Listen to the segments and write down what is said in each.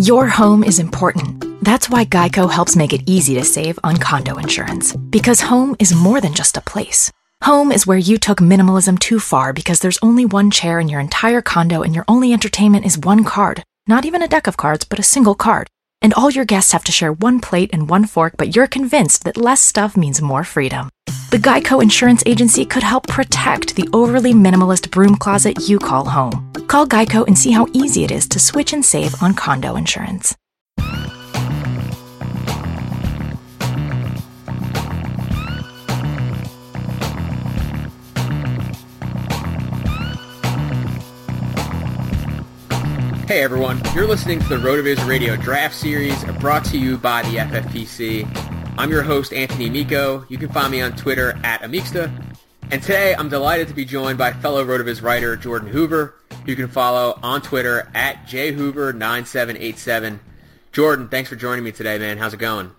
Your home is important. That's why Geico helps make it easy to save on condo insurance. Because home is more than just a place. Home is where you took minimalism too far because there's only one chair in your entire condo and your only entertainment is one card. Not even a deck of cards, but a single card. And all your guests have to share one plate and one fork, but you're convinced that less stuff means more freedom. The Geico Insurance Agency could help protect the overly minimalist broom closet you call home. Call Geico and see how easy it is to switch and save on condo insurance. Hey everyone, you're listening to the RotoViz Radio Draft Series brought to you by the FFPC. I'm your host, Anthony Amico. You can find me on Twitter at Amicsta. And today I'm delighted to be joined by fellow RotoViz writer Jordan Hoover. You can follow on Twitter at jhoover9787. Jordan, thanks for joining me today, man. How's it going?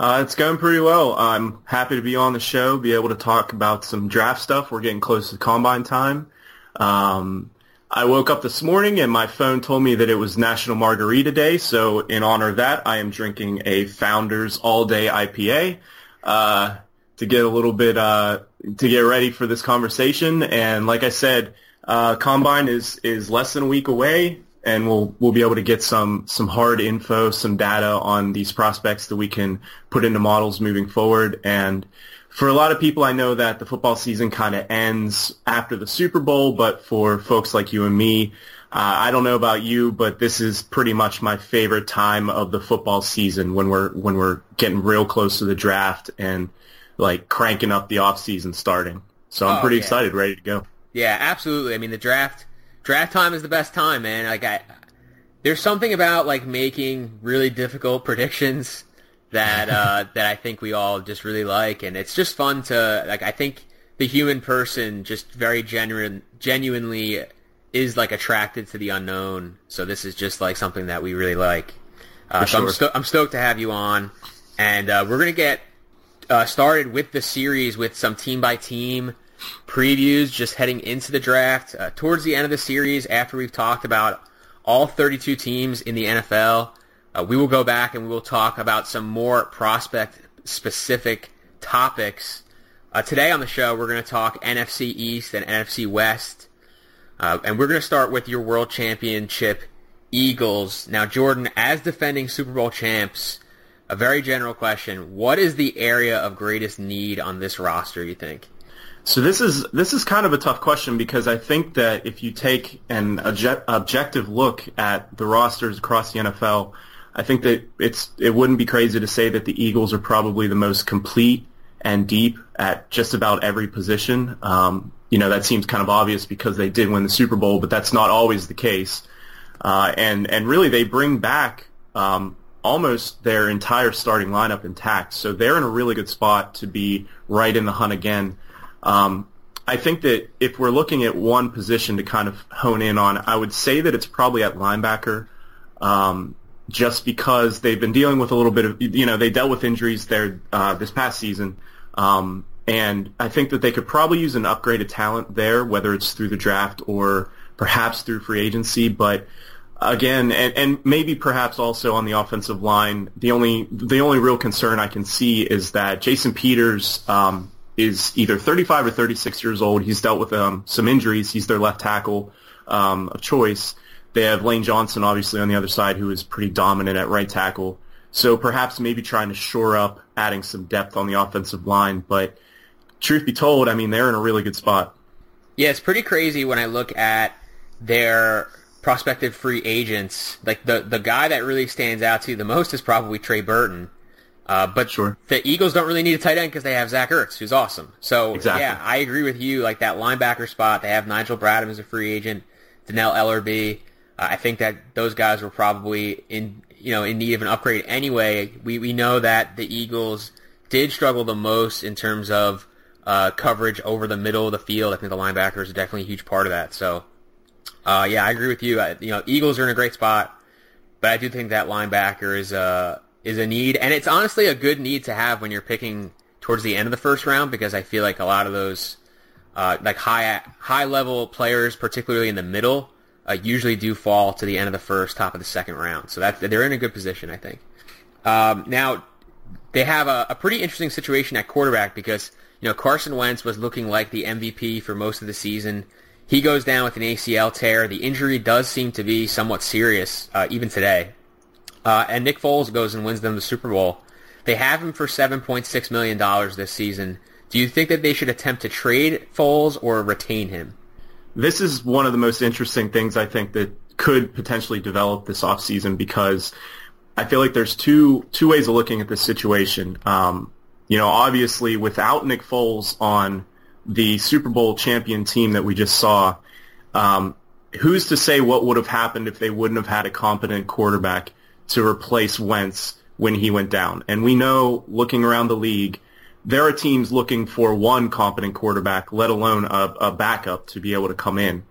Uh, it's going pretty well. I'm happy to be on the show, be able to talk about some draft stuff. We're getting close to combine time. Um, I woke up this morning and my phone told me that it was National Margarita Day. So in honor of that, I am drinking a Founders All Day IPA uh, to get a little bit uh, to get ready for this conversation. And like I said, uh, Combine is is less than a week away, and we'll we'll be able to get some some hard info, some data on these prospects that we can put into models moving forward. And for a lot of people, I know that the football season kind of ends after the Super Bowl, but for folks like you and me, uh, I don't know about you, but this is pretty much my favorite time of the football season when we're when we're getting real close to the draft and like cranking up the off season starting. So I'm Oh, pretty yeah. excited, ready to go. Yeah, absolutely. I mean, the draft draft time is the best time, man. Like I there's something about like making really difficult predictions that uh that I think we all just really like and it's just fun to like I think the human person just very genuine genuinely is like attracted to the unknown. So this is just like something that we really like. Uh, so I'm, sto- I'm stoked to have you on, and uh, we're gonna get uh, started with the series with some team by team previews just heading into the draft. Uh, towards the end of the series, after we've talked about all 32 teams in the NFL, uh, we will go back and we will talk about some more prospect specific topics. Uh, today on the show, we're going to talk NFC East and NFC West. Uh, and we're going to start with your world championship Eagles. Now, Jordan, as defending Super Bowl champs, a very general question. What is the area of greatest need on this roster, you think? So this is this is kind of a tough question because I think that if you take an obje- objective look at the rosters across the NFL, I think that it's it wouldn't be crazy to say that the Eagles are probably the most complete and deep at just about every position. Um, you know, that seems kind of obvious because they did win the Super Bowl, but that's not always the case. Uh, and and really, they bring back um, almost their entire starting lineup intact, so they're in a really good spot to be right in the hunt again. Um, I think that if we're looking at one position to kind of hone in on, I would say that it's probably at linebacker. Um, just because they've been dealing with a little bit of, you know, they dealt with injuries there uh, this past season. Um, and I think that they could probably use an upgraded talent there, whether it's through the draft or perhaps through free agency. But again, and, and maybe perhaps also on the offensive line, the only the only real concern I can see is that Jason Peters um, is either 35 or 36 years old. He's dealt with um, some injuries. He's their left tackle um, of choice. They have Lane Johnson, obviously, on the other side, who is pretty dominant at right tackle. So perhaps maybe trying to shore up, adding some depth on the offensive line. But truth be told, I mean, they're in a really good spot. Yeah, it's pretty crazy when I look at their prospective free agents. Like the the guy that really stands out to you the most is probably Trey Burton. Uh, but sure. the Eagles don't really need a tight end because they have Zach Ertz, who's awesome. So exactly. yeah, I agree with you. Like that linebacker spot, they have Nigel Bradham as a free agent, Dannell Ellerbe. Uh, I think that those guys were probably in you know in need of an upgrade anyway. We we know that the Eagles did struggle the most in terms of uh, coverage over the middle of the field. I think the linebackers are definitely a huge part of that. So uh, yeah, I agree with you. I, you know, Eagles are in a great spot, but I do think that linebacker is a is a need, and it's honestly a good need to have when you're picking towards the end of the first round because I feel like a lot of those uh, like high high level players, particularly in the middle, uh, usually do fall to the end of the first, top of the second round. So that they're in a good position, I think. Um, now they have a, a, pretty interesting situation at quarterback because you know Carson Wentz was looking like the MVP for most of the season. He goes down with an ACL tear. The injury does seem to be somewhat serious, uh, even today. Uh, and Nick Foles goes and wins them the Super Bowl. They have him for $7.6 million this season. Do you think that they should attempt to trade Foles or retain him? This is one of the most interesting things I think that could potentially develop this offseason because I feel like there's two two ways of looking at this situation. Um, you know, obviously without Nick Foles on the Super Bowl champion team that we just saw, um, who's to say what would have happened if they wouldn't have had a competent quarterback to replace Wentz when he went down? And we know, looking around the league, there are teams looking for one competent quarterback, let alone a, a, backup to be able to come in.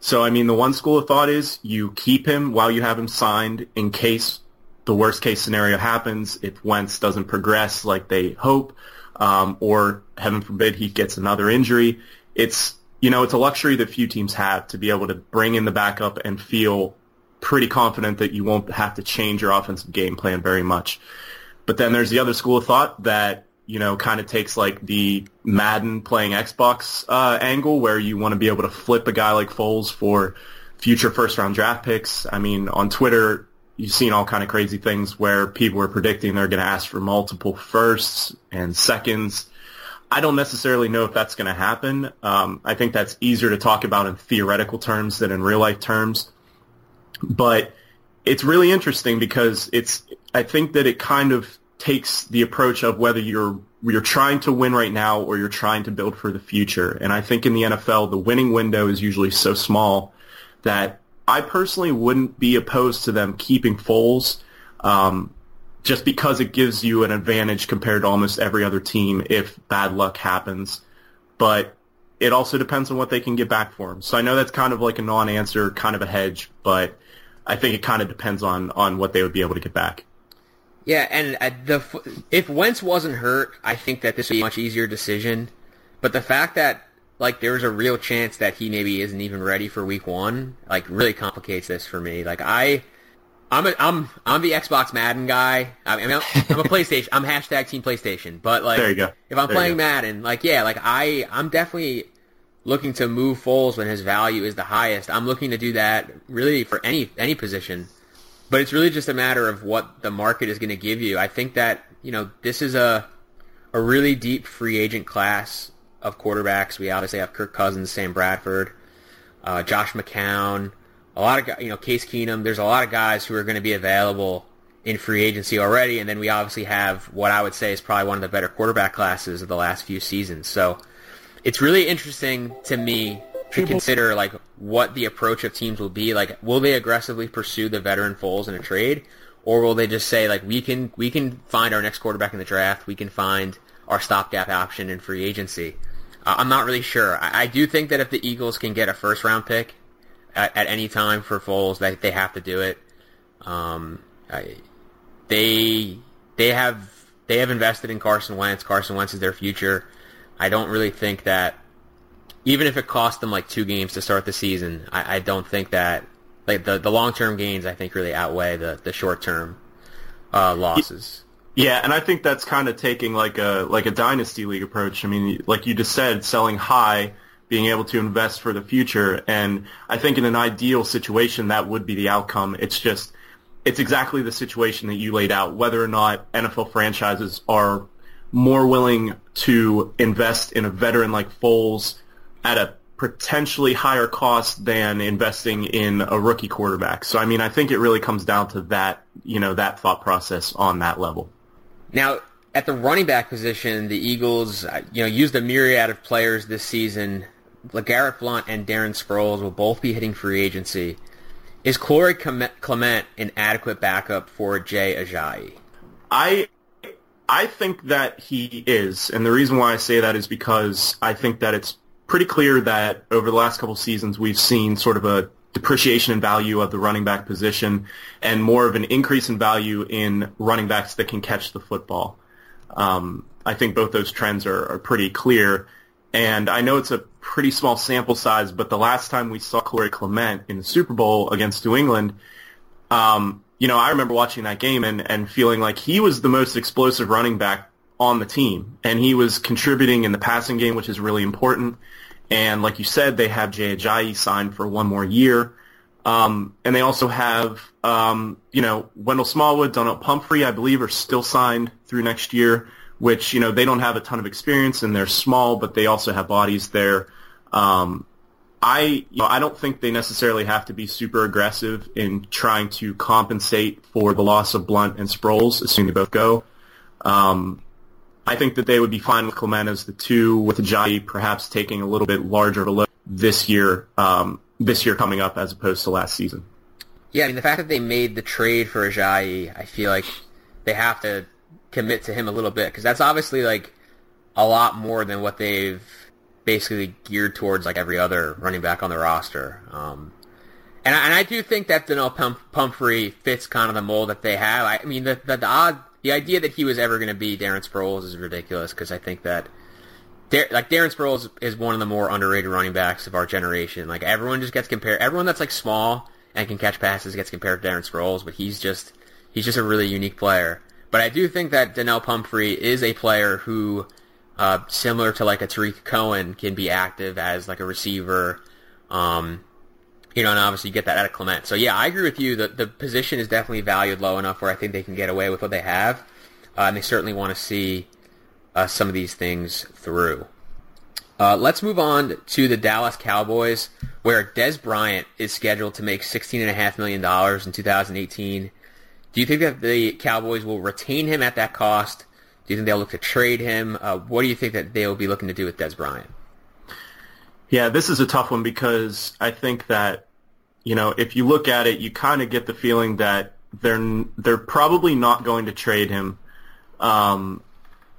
So, I mean, the one school of thought is you keep him while you have him signed in case the worst case scenario happens, if Wentz doesn't progress like they hope, um, or heaven forbid he gets another injury. It's, you know, it's a luxury that few teams have to be able to bring in the backup and feel pretty confident that you won't have to change your offensive game plan very much. But then there's the other school of thought that you know, kind of takes like the Madden playing Xbox uh, angle where you want to be able to flip a guy like Foles for future first round draft picks. I mean, on Twitter, you've seen all kind of crazy things where people are predicting they're going to ask for multiple firsts and seconds. I don't necessarily know if that's going to happen. Um, I think that's easier to talk about in theoretical terms than in real life terms. But it's really interesting because it's, I think that it kind of takes the approach of whether you're you're trying to win right now or you're trying to build for the future. And I think in the NFL, the winning window is usually so small that I personally wouldn't be opposed to them keeping Foles um, just because it gives you an advantage compared to almost every other team if bad luck happens. But it also depends on what they can get back for him. So I know that's kind of like a non-answer, kind of a hedge, but I think it kind of depends on on what they would be able to get back. Yeah, and uh, the if Wentz wasn't hurt, I think that this would be a much easier decision. But the fact that like there's a real chance that he maybe isn't even ready for Week One, like really complicates this for me. Like I, I'm a, I'm I'm the Xbox Madden guy. I mean, I'm, I'm a PlayStation. I'm hashtag Team PlayStation. But like, there you go. If I'm there playing Madden, like yeah, like I I'm definitely looking to move Foles when his value is the highest. I'm looking to do that really for any any position. But it's really just a matter of what the market is going to give you. I think that you know this is a a really deep free agent class of quarterbacks. We obviously have Kirk Cousins, Sam Bradford, uh, Josh McCown, a lot of you know Case Keenum. There's a lot of guys who are going to be available in free agency already, and then we obviously have what I would say is probably one of the better quarterback classes of the last few seasons. So it's really interesting to me to consider like what the approach of teams will be. Like, will they aggressively pursue the veteran Foles in a trade, or will they just say like we can we can find our next quarterback in the draft, we can find our stopgap option in free agency? Uh, I'm not really sure. I, I, do think that if the Eagles can get a first round pick at, at any time for Foles, that they have to do it. Um, I, they they have they have invested in Carson Wentz. Carson Wentz is their future. I don't really think that even if it cost them like two games to start the season, I, I don't think that like the the long term gains I think really outweigh the the short term uh, losses. Yeah, and I think that's kind of taking like a like a dynasty league approach. I mean, like you just said, selling high, being able to invest for the future, and I think in an ideal situation that would be the outcome. It's just it's exactly the situation that you laid out. Whether or not NFL franchises are more willing to invest in a veteran like Foles at a potentially higher cost than investing in a rookie quarterback. So I mean, I think it really comes down to that, you know, that thought process on that level. Now, at the running back position, the Eagles, uh, you know, used a myriad of players this season. LeGarrette Blunt and Darren Sproles will both be hitting free agency. Is Corey Clement an adequate backup for Jay Ajayi? I I think that he is, and the reason why I say that is because I think that it's pretty clear that over the last couple seasons we've seen sort of a depreciation in value of the running back position and more of an increase in value in running backs that can catch the football. Um, I think both those trends are, are pretty clear. And I know it's a pretty small sample size, but the last time we saw Corey Clement in the Super Bowl against New England, um, you know, I remember watching that game and, and feeling like he was the most explosive running back on the team. And he was contributing in the passing game, which is really important. And like you said, they have Jay Ajayi signed for one more year. Um, and they also have, um, you know, Wendell Smallwood, Donnel Pumphrey, I believe, are still signed through next year which you know they don't have a ton of experience and they're small, but they also have bodies there. Um, I you know, I don't think they necessarily have to be super aggressive in trying to compensate for the loss of Blunt and Sproles, assuming they both go. Um, I think that they would be fine with Clement as the two, with Ajayi perhaps taking a little bit larger of a look this year, um, this year coming up as opposed to last season. Yeah, I mean the fact that they made the trade for Ajayi, I feel like they have to commit to him a little bit because that's obviously like a lot more than what they've basically geared towards like every other running back on the roster. Um, and I, and I do think that Donnel Pump, Pumphrey fits kind of the mold that they have. I, I mean, the, the, the odd the idea that he was ever going to be Darren Sproles is ridiculous because I think that like Darren Sproles is one of the more underrated running backs of our generation. Like everyone just gets compared. Everyone that's like small and can catch passes gets compared to Darren Sproles, but he's just he's just a really unique player. But I do think that Donnel Pumphrey is a player who, uh, similar to like a Tarik Cohen, can be active as like a receiver. Um, you know, and obviously you get that out of Clement. So yeah, I agree with you. The the position is definitely valued low enough where I think they can get away with what they have, uh, and they certainly want to see uh, some of these things through. Uh, let's move on to the Dallas Cowboys, where Dez Bryant is scheduled to make $16.5 million in 2018 do you think that the Cowboys will retain him at that cost? Do you think they'll look to trade him? Uh, what do you think that they'll be looking to do with Dez Bryant? Yeah, this is a tough one because I think that you know if you look at it, you kind of get the feeling that they're they're probably not going to trade him. Um,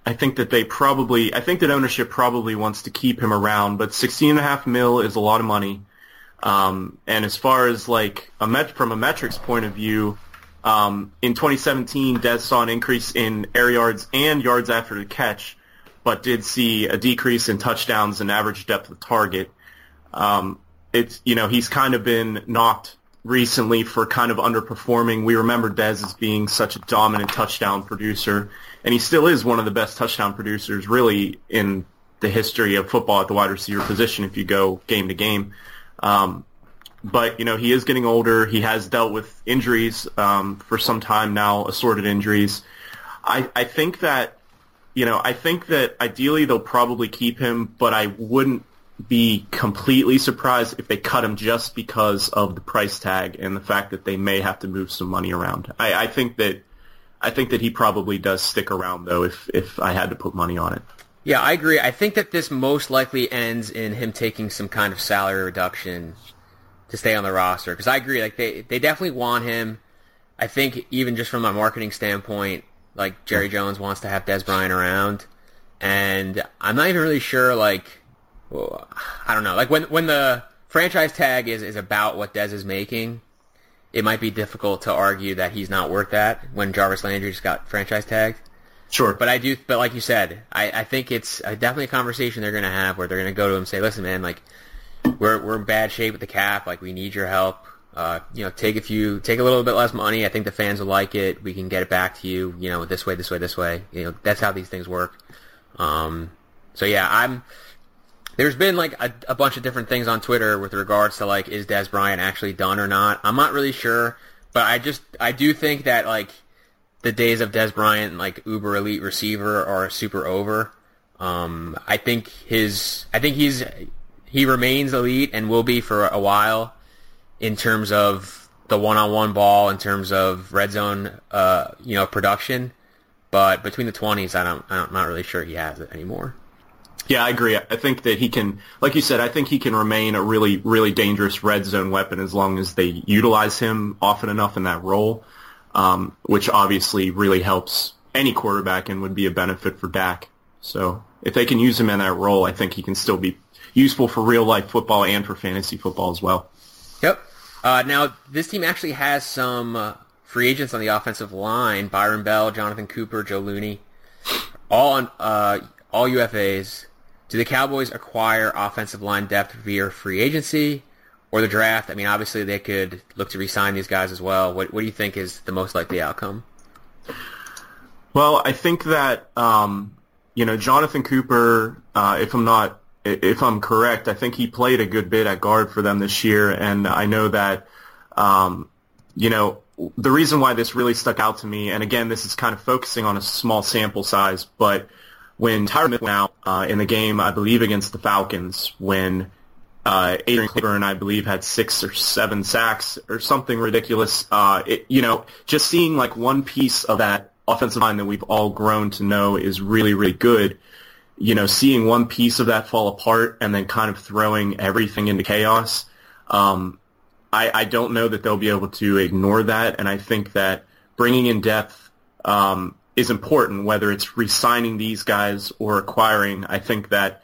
I think that they probably I think that ownership probably wants to keep him around, but sixteen and a half mil is a lot of money. Um, and as far as like a met- from a metrics point of view, um, in 2017, Dez saw an increase in air yards and yards after the catch, but did see a decrease in touchdowns and average depth of target. Um, it's you know he's kind of been knocked recently for kind of underperforming. We remember Dez as being such a dominant touchdown producer, and he still is one of the best touchdown producers really in the history of football at the wide receiver position if you go game to game. Um, but you know he is getting older. He has dealt with injuries um, for some time now, assorted injuries. I, I think that you know I think that ideally they'll probably keep him, but I wouldn't be completely surprised if they cut him just because of the price tag and the fact that they may have to move some money around. I, I think that I think that he probably does stick around though if if I had to put money on it. Yeah, I agree. I think that this most likely ends in him taking some kind of salary reduction to stay on the roster because I agree. Like they they definitely want him. I think even just from a marketing standpoint, like Jerry Jones wants to have Dez Bryant around, and I'm not even really sure. Like well, I don't know. Like when when the franchise tag is is about what Dez is making, it might be difficult to argue that he's not worth that when Jarvis Landry just got franchise tagged. Sure. But I do, but like you said, I, I think it's definitely a conversation they're going to have where they're going to go to him and say, listen, man, like, we're, we're in bad shape with the cap. Like, we need your help. Uh, you know, take a few, take a little bit less money. I think the fans will like it. We can get it back to you, you know, this way, this way, this way. You know, that's how these things work. Um, so yeah, I'm, there's been like a, a bunch of different things on Twitter with regards to like, is Dez Bryant actually done or not? I'm not really sure, but I just, I do think that like, the days of Dez Bryant, like uber elite receiver, are super over. Um, I think his, I think he's, he remains elite and will be for a while in terms of the one-on-one ball, in terms of red zone, uh, you know, production. But between the twenties, I don't, I'm not really sure he has it anymore. Yeah, I agree. I think that he can, like you said, I think he can remain a really, really dangerous red zone weapon as long as they utilize him often enough in that role um, which obviously really helps any quarterback and would be a benefit for Dak. So if they can use him in that role, I think he can still be useful for real life football and for fantasy football as well. Yep. Uh, now this team actually has some uh, free agents on the offensive line: Byron Bell, Jonathan Cooper, Joe Looney, all on uh, all UFAs. Do the Cowboys acquire offensive line depth via free agency? or the draft. I mean, obviously they could look to re-sign these guys as well. What what do you think is the most likely outcome? Well, I think that um, you know Jonathan Cooper. Uh, if I'm not, if I'm correct, I think he played a good bit at guard for them this year, and I know that um, you know the reason why this really stuck out to me. And again, this is kind of focusing on a small sample size, but when Tyron went out uh, in the game, I believe against the Falcons, when uh, Adrian Clayborn, I believe, had six or seven sacks or something ridiculous. Uh, it, you know, just seeing like one piece of that offensive line that we've all grown to know is really, really good. You know, seeing one piece of that fall apart and then kind of throwing everything into chaos. Um, I, I don't know that they'll be able to ignore that, and I think that bringing in depth um, is important, whether it's re-signing these guys or acquiring. I think that,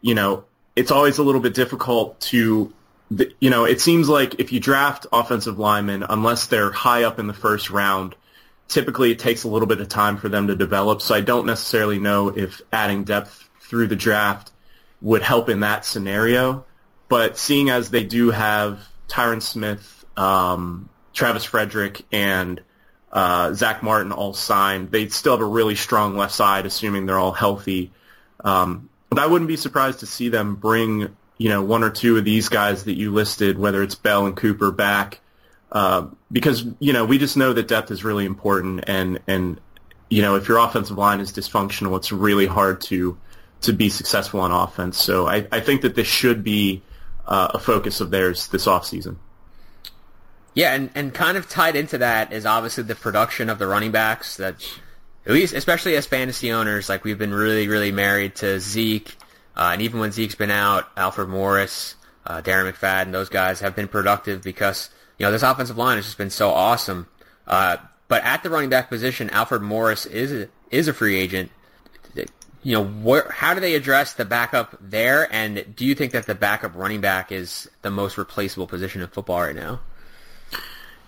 you know, it's always a little bit difficult to, you know, it seems like if you draft offensive linemen, unless they're high up in the first round, typically it takes a little bit of time for them to develop. So I don't necessarily know if adding depth through the draft would help in that scenario. But seeing as they do have Tyron Smith, um, Travis Frederick, and uh, Zach Martin all signed, they still have a really strong left side, assuming they're all healthy. Um, but I wouldn't be surprised to see them bring, you know, one or two of these guys that you listed, whether it's Bell and Cooper, back, uh, because you know we just know that depth is really important, and and you know if your offensive line is dysfunctional, it's really hard to to be successful on offense. So I, I think that this should be uh, a focus of theirs this offseason. Yeah, and, and kind of tied into that is obviously the production of the running backs that at least especially as fantasy owners, like we've been really, really married to Zeke, uh, and even when Zeke's been out, Alfred Morris, uh, Darren McFadden, those guys have been productive because you know this offensive line has just been so awesome. Uh, but at the running back position, Alfred Morris is a, is a free agent. You know, where, how do they address the backup there? And do you think that the backup running back is the most replaceable position in football right now?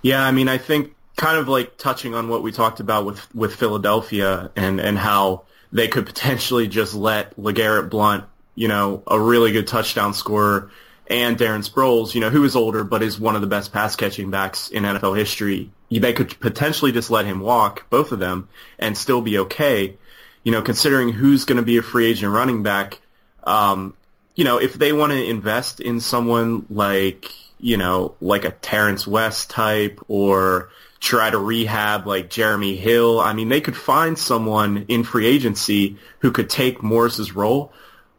Yeah, I mean, I think kind of like touching on what we talked about with with Philadelphia and and how they could potentially just let LeGarrette Blunt, you know, a really good touchdown scorer, and Darren Sproles, you know, who is older but is one of the best pass catching backs in NFL history. They could potentially just let him walk, both of them, and still be okay. You know, considering who's going to be a free agent running back, um, you know, if they want to invest in someone like, you know, like a Terrence West type or try to rehab like Jeremy Hill. I mean, they could find someone in free agency who could take Morris's role.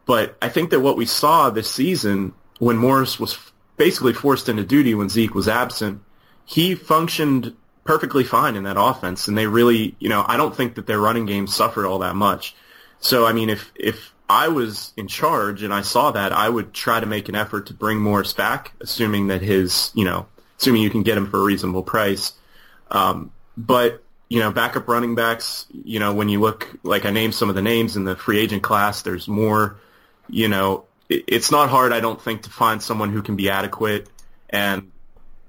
But I think that what we saw this season when Morris was basically forced into duty when Zeke was absent, he functioned perfectly fine in that offense, and they really, you know, I don't think that their running game suffered all that much. So I mean, if if I was in charge and I saw that, I would try to make an effort to bring Morris back, assuming that his, you know, assuming you can get him for a reasonable price. Um, but you know, backup running backs, you know, when you look, like I named some of the names in the free agent class, there's more, you know, it's not hard, I don't think, to find someone who can be adequate. And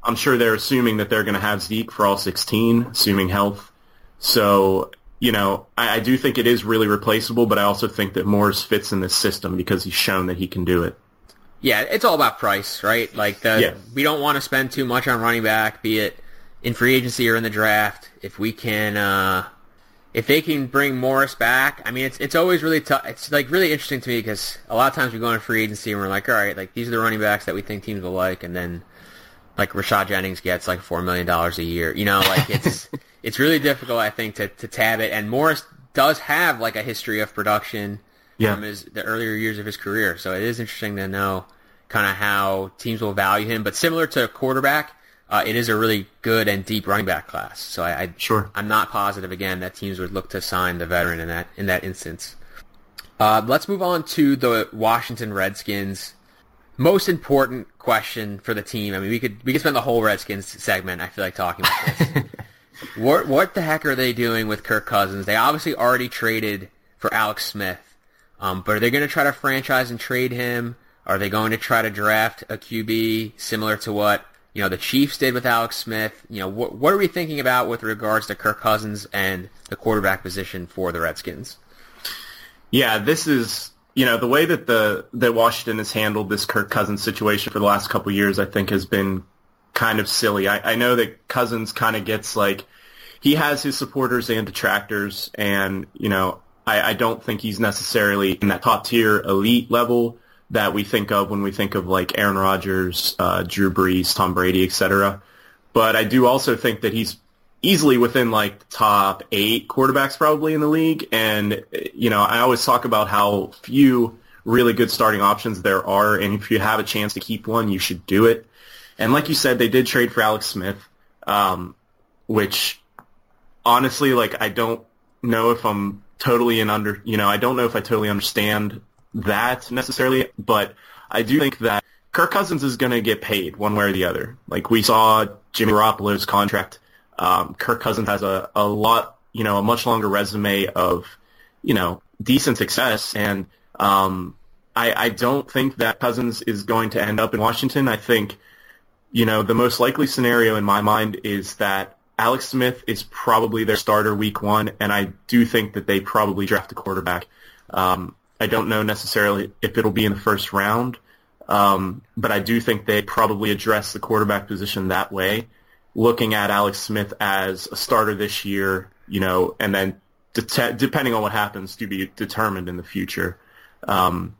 I'm sure they're assuming that they're going to have Zeke for all 16, assuming health. So, you know, I, I do think it is really replaceable, but I also think that Morris fits in this system because he's shown that he can do it. Yeah, it's all about price, right? Like the yeah. we don't want to spend too much on running back, be it in free agency or in the draft. If we can, uh, if they can bring Morris back, I mean, it's it's always really tough. It's like really interesting to me because a lot of times we go in free agency and we're like, all right, like these are the running backs that we think teams will like, and then like Rashad Jennings gets like four million dollars a year. You know, like it's it's really difficult, I think, to to tab it. And Morris does have like a history of production yeah. from his the earlier years of his career, so it is interesting to know kind of how teams will value him. But similar to a quarterback, uh, it is a really good and deep running back class. So I, I sure I'm not positive again that teams would look to sign the veteran in that in that instance. Uh, let's move on to the Washington Redskins most important question for the team. I mean, we could we could spend the whole Redskins segment. I feel like talking about this. what what the heck are they doing with Kirk Cousins? They obviously already traded for Alex Smith, um, but are they going to try to franchise and trade him? Are they going to try to draft a QB similar to what you know the Chiefs did with Alex Smith? You know, what what are we thinking about with regards to Kirk Cousins and the quarterback position for the Redskins? Yeah, this is you know, the way that the that Washington has handled this Kirk Cousins situation for the last couple years, I think, has been kind of silly. I, I know that Cousins kind of gets like he has his supporters and detractors, and you know, I, I don't think he's necessarily in that top tier elite level that we think of when we think of like Aaron Rodgers, uh, Drew Brees, Tom Brady, etc. But I do also think that he's easily within like top eight quarterbacks probably in the league. And, you know, I always talk about how few really good starting options there are. And if you have a chance to keep one, you should do it. And like you said, they did trade for Alex Smith, um, which honestly, like, I don't know if I'm totally in under, you know, I don't know if I totally understand that necessarily, but I do think that Kirk Cousins is going to get paid one way or the other. Like we saw Jimmy Garoppolo's contract um, Kirk Cousins has a, a lot, you know, a much longer resume of, you know, decent success. And um, I, I don't think that Cousins is going to end up in Washington. I think, you know, the most likely scenario in my mind is that Alex Smith is probably their starter week one, and I do think that they probably draft a quarterback. Um, I don't know necessarily if it'll be in the first round, um, but I do think they probably address the quarterback position that way looking at Alex Smith as a starter this year, you know, and then det- depending on what happens to be determined in the future. Um,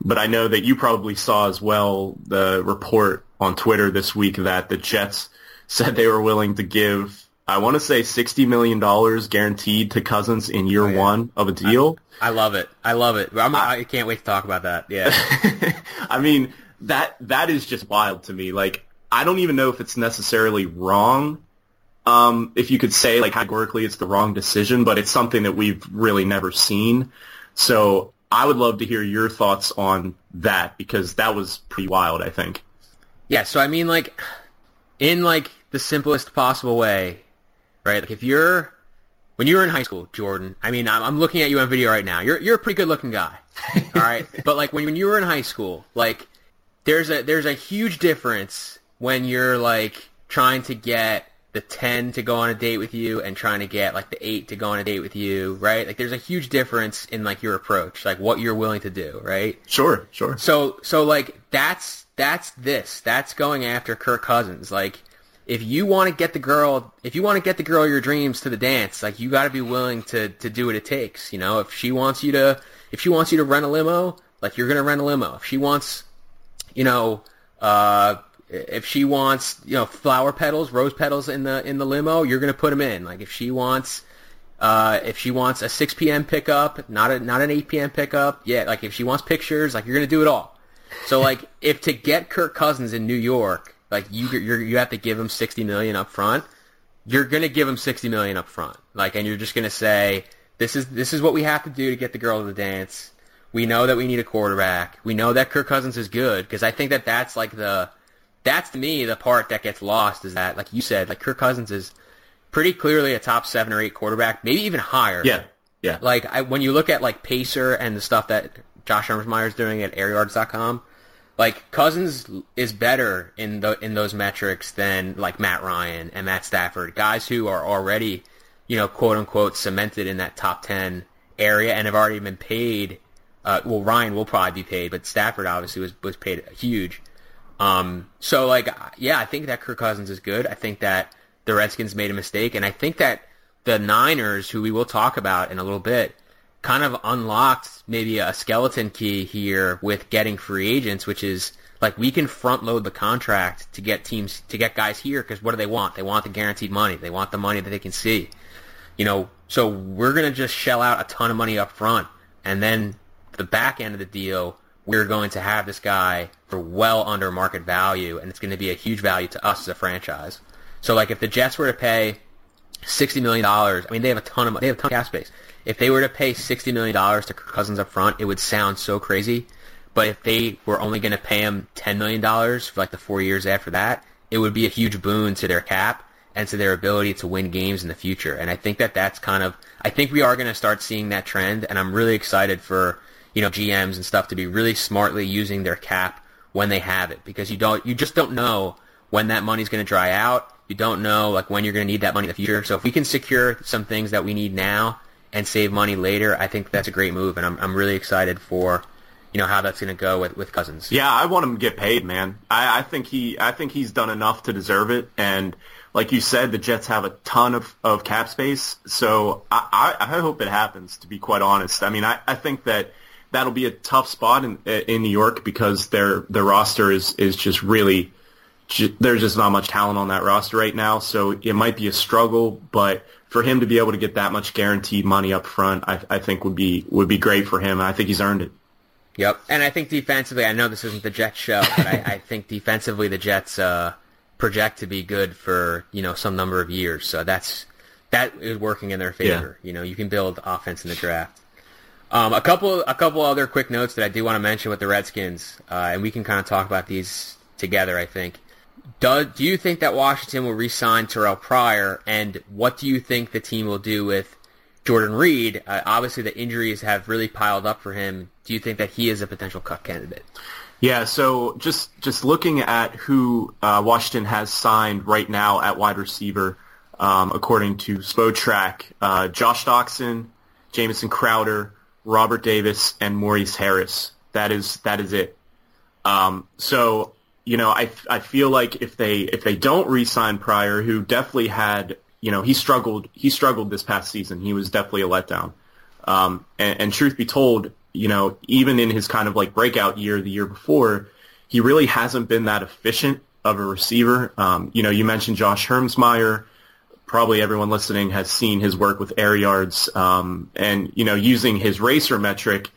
but I know that you probably saw as well the report on Twitter this week that the Jets said they were willing to give, I want to say $60 million guaranteed to Cousins in year oh, yeah. one of a deal. I, I, love it. I love it. I'm, I, I can't wait to talk about that. Yeah. I mean, that that is just wild to me. Like I don't even know if it's necessarily wrong. Um, if you could say like categorically it's the wrong decision, but it's something that we've really never seen. So I would love to hear your thoughts on that because that was pretty wild, I think. Yeah, so I mean like in like the simplest possible way, right? Like if you're when you were in high school, Jordan, I mean, I'm, I'm looking at you on video right now. You're you're a pretty good looking guy, all right. but like when when you were in high school, like there's a there's a huge difference when you're like trying to get the 10 to go on a date with you and trying to get like the 8 to go on a date with you, right? Like there's a huge difference in like your approach, like what you're willing to do, right? Sure, sure. So so like that's that's this. That's going after Kirk Cousins. Like if you want to get the girl, if you want to get the girl your dreams to the dance, like you got to be willing to to do what it takes, you know? If she wants you to if she wants you to rent a limo, like you're to rent a limo. If she wants you know, uh if she wants, you know, flower petals, rose petals in the in the limo, you're gonna put them in. Like if she wants, uh, if she wants a 6 p.m. pickup, not a not an 8 p.m. pickup, yeah. Like if she wants pictures, like you're gonna do it all. So like if to get Kirk Cousins in New York, like you you you have to give him 60 million up front. you're going to give him 60 million up front. Like, and you're just going to say, this is, this is what we have to do to get the girl to the dance. We know that we need a quarterback. We know that Kirk Cousins is good because I think that that's like the, that's to me the part that gets lost is that, like you said, like Kirk Cousins is pretty clearly a top seven or eight quarterback, maybe even higher. Yeah. Yeah. Like I, when you look at like RACR and the stuff that Josh Hermsmeyer is doing at airyards.com, like Cousins is better in the in those metrics than like Matt Ryan and Matt Stafford, guys who are already, you know, quote unquote cemented in that top ten area and have already been paid. Uh, well, Ryan will probably be paid, but Stafford obviously was was paid huge. Um, so like, yeah, I think that Kirk Cousins is good. I think that the Redskins made a mistake, and I think that the Niners, who we will talk about in a little bit, kind of unlocked maybe a skeleton key here with getting free agents, which is like we can front load the contract to get teams to get guys here because what do they want? They want the guaranteed money. They want the money that they can see. You know, so we're gonna just shell out a ton of money up front, and then the back end of the deal, we're going to have this guy for well under market value, and it's going to be a huge value to us as a franchise. So, like, if the Jets were to pay sixty million dollars, I mean, they have a ton of they have a ton of cap space. If they were to pay sixty million dollars to Cousins up front, it would sound so crazy. But if they were only going to pay him ten million dollars for like the four years after that, it would be a huge boon to their cap and to their ability to win games in the future. And I think that that's kind of I think we are going to start seeing that trend, and I'm really excited for you know GMs and stuff to be really smartly using their cap when they have it because you don't you just don't know when that money's going to dry out. You don't know like when you're going to need that money in the future. So if we can secure some things that we need now and save money later, I think that's a great move, and I'm I'm really excited for you know how that's going to go with with Cousins. Yeah, I want him to get paid, man. I, I think he I think he's done enough to deserve it, and like you said, the Jets have a ton of, of cap space, so I, I, I hope it happens. To be quite honest, I mean I, I think that that'll be a tough spot in in New York because their their roster is is just really there's just not much talent on that roster right now, so it might be a struggle. But for him to be able to get that much guaranteed money up front, I, I think would be would be great for him. I think he's earned it. Yep, and I think defensively, I know this isn't the Jets show, but I, I think defensively the Jets uh, project to be good for you know some number of years. So that's that is working in their favor. Yeah. You know, you can build offense in the draft. Um, a couple a couple other quick notes that I do want to mention with the Redskins, uh, and we can kind of talk about these together. I think. Do, do you think that Washington will re-sign Terrell Pryor, and what do you think the team will do with Jordan Reed? Uh, obviously, the injuries have really piled up for him. Do you think that he is a potential cut candidate? Yeah, so just just looking at who uh, Washington has signed right now at wide receiver, um, according to Spotrac, uh, Josh Doctson, Jamison Crowder, Robert Davis, and Maurice Harris. That is that is it. Um, so you know, I I feel like if they if they don't re-sign Pryor, who definitely had you know he struggled he struggled this past season. He was definitely a letdown. Um, and, and truth be told, you know, even in his kind of like breakout year the year before, he really hasn't been that efficient of a receiver. Um, you know, you mentioned Josh Hermsmeyer. Probably everyone listening has seen his work with air yards, um, and you know, using his racer metric,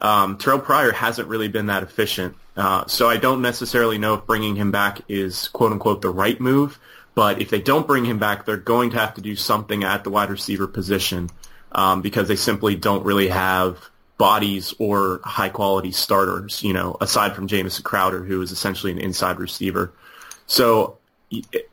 um, Terrell Pryor hasn't really been that efficient. Uh, so I don't necessarily know if bringing him back is quote unquote the right move. But if they don't bring him back, they're going to have to do something at the wide receiver position um, because they simply don't really have bodies or high quality starters. You know, aside from Jamison Crowder, who is essentially an inside receiver. So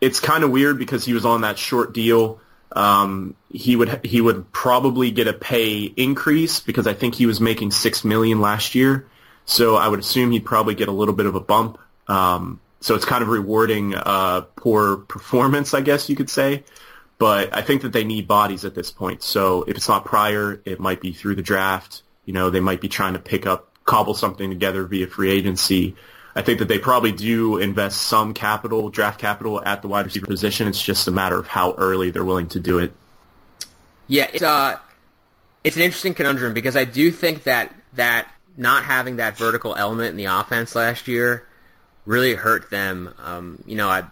it's kind of weird because he was on that short deal. Um, he would he would probably get a pay increase because I think he was making six million last year. So I would assume he'd probably get a little bit of a bump. Um, so it's kind of rewarding uh, poor performance, I guess you could say. But I think that they need bodies at this point. So if it's not Pryor, it might be through the draft. You know, they might be trying to pick up, cobble something together via free agency. I think that they probably do invest some capital, draft capital at the wide receiver position. It's just a matter of how early they're willing to do it. Yeah, it's uh, it's an interesting conundrum because I do think that that not having that vertical element in the offense last year really hurt them. Um, you know, I,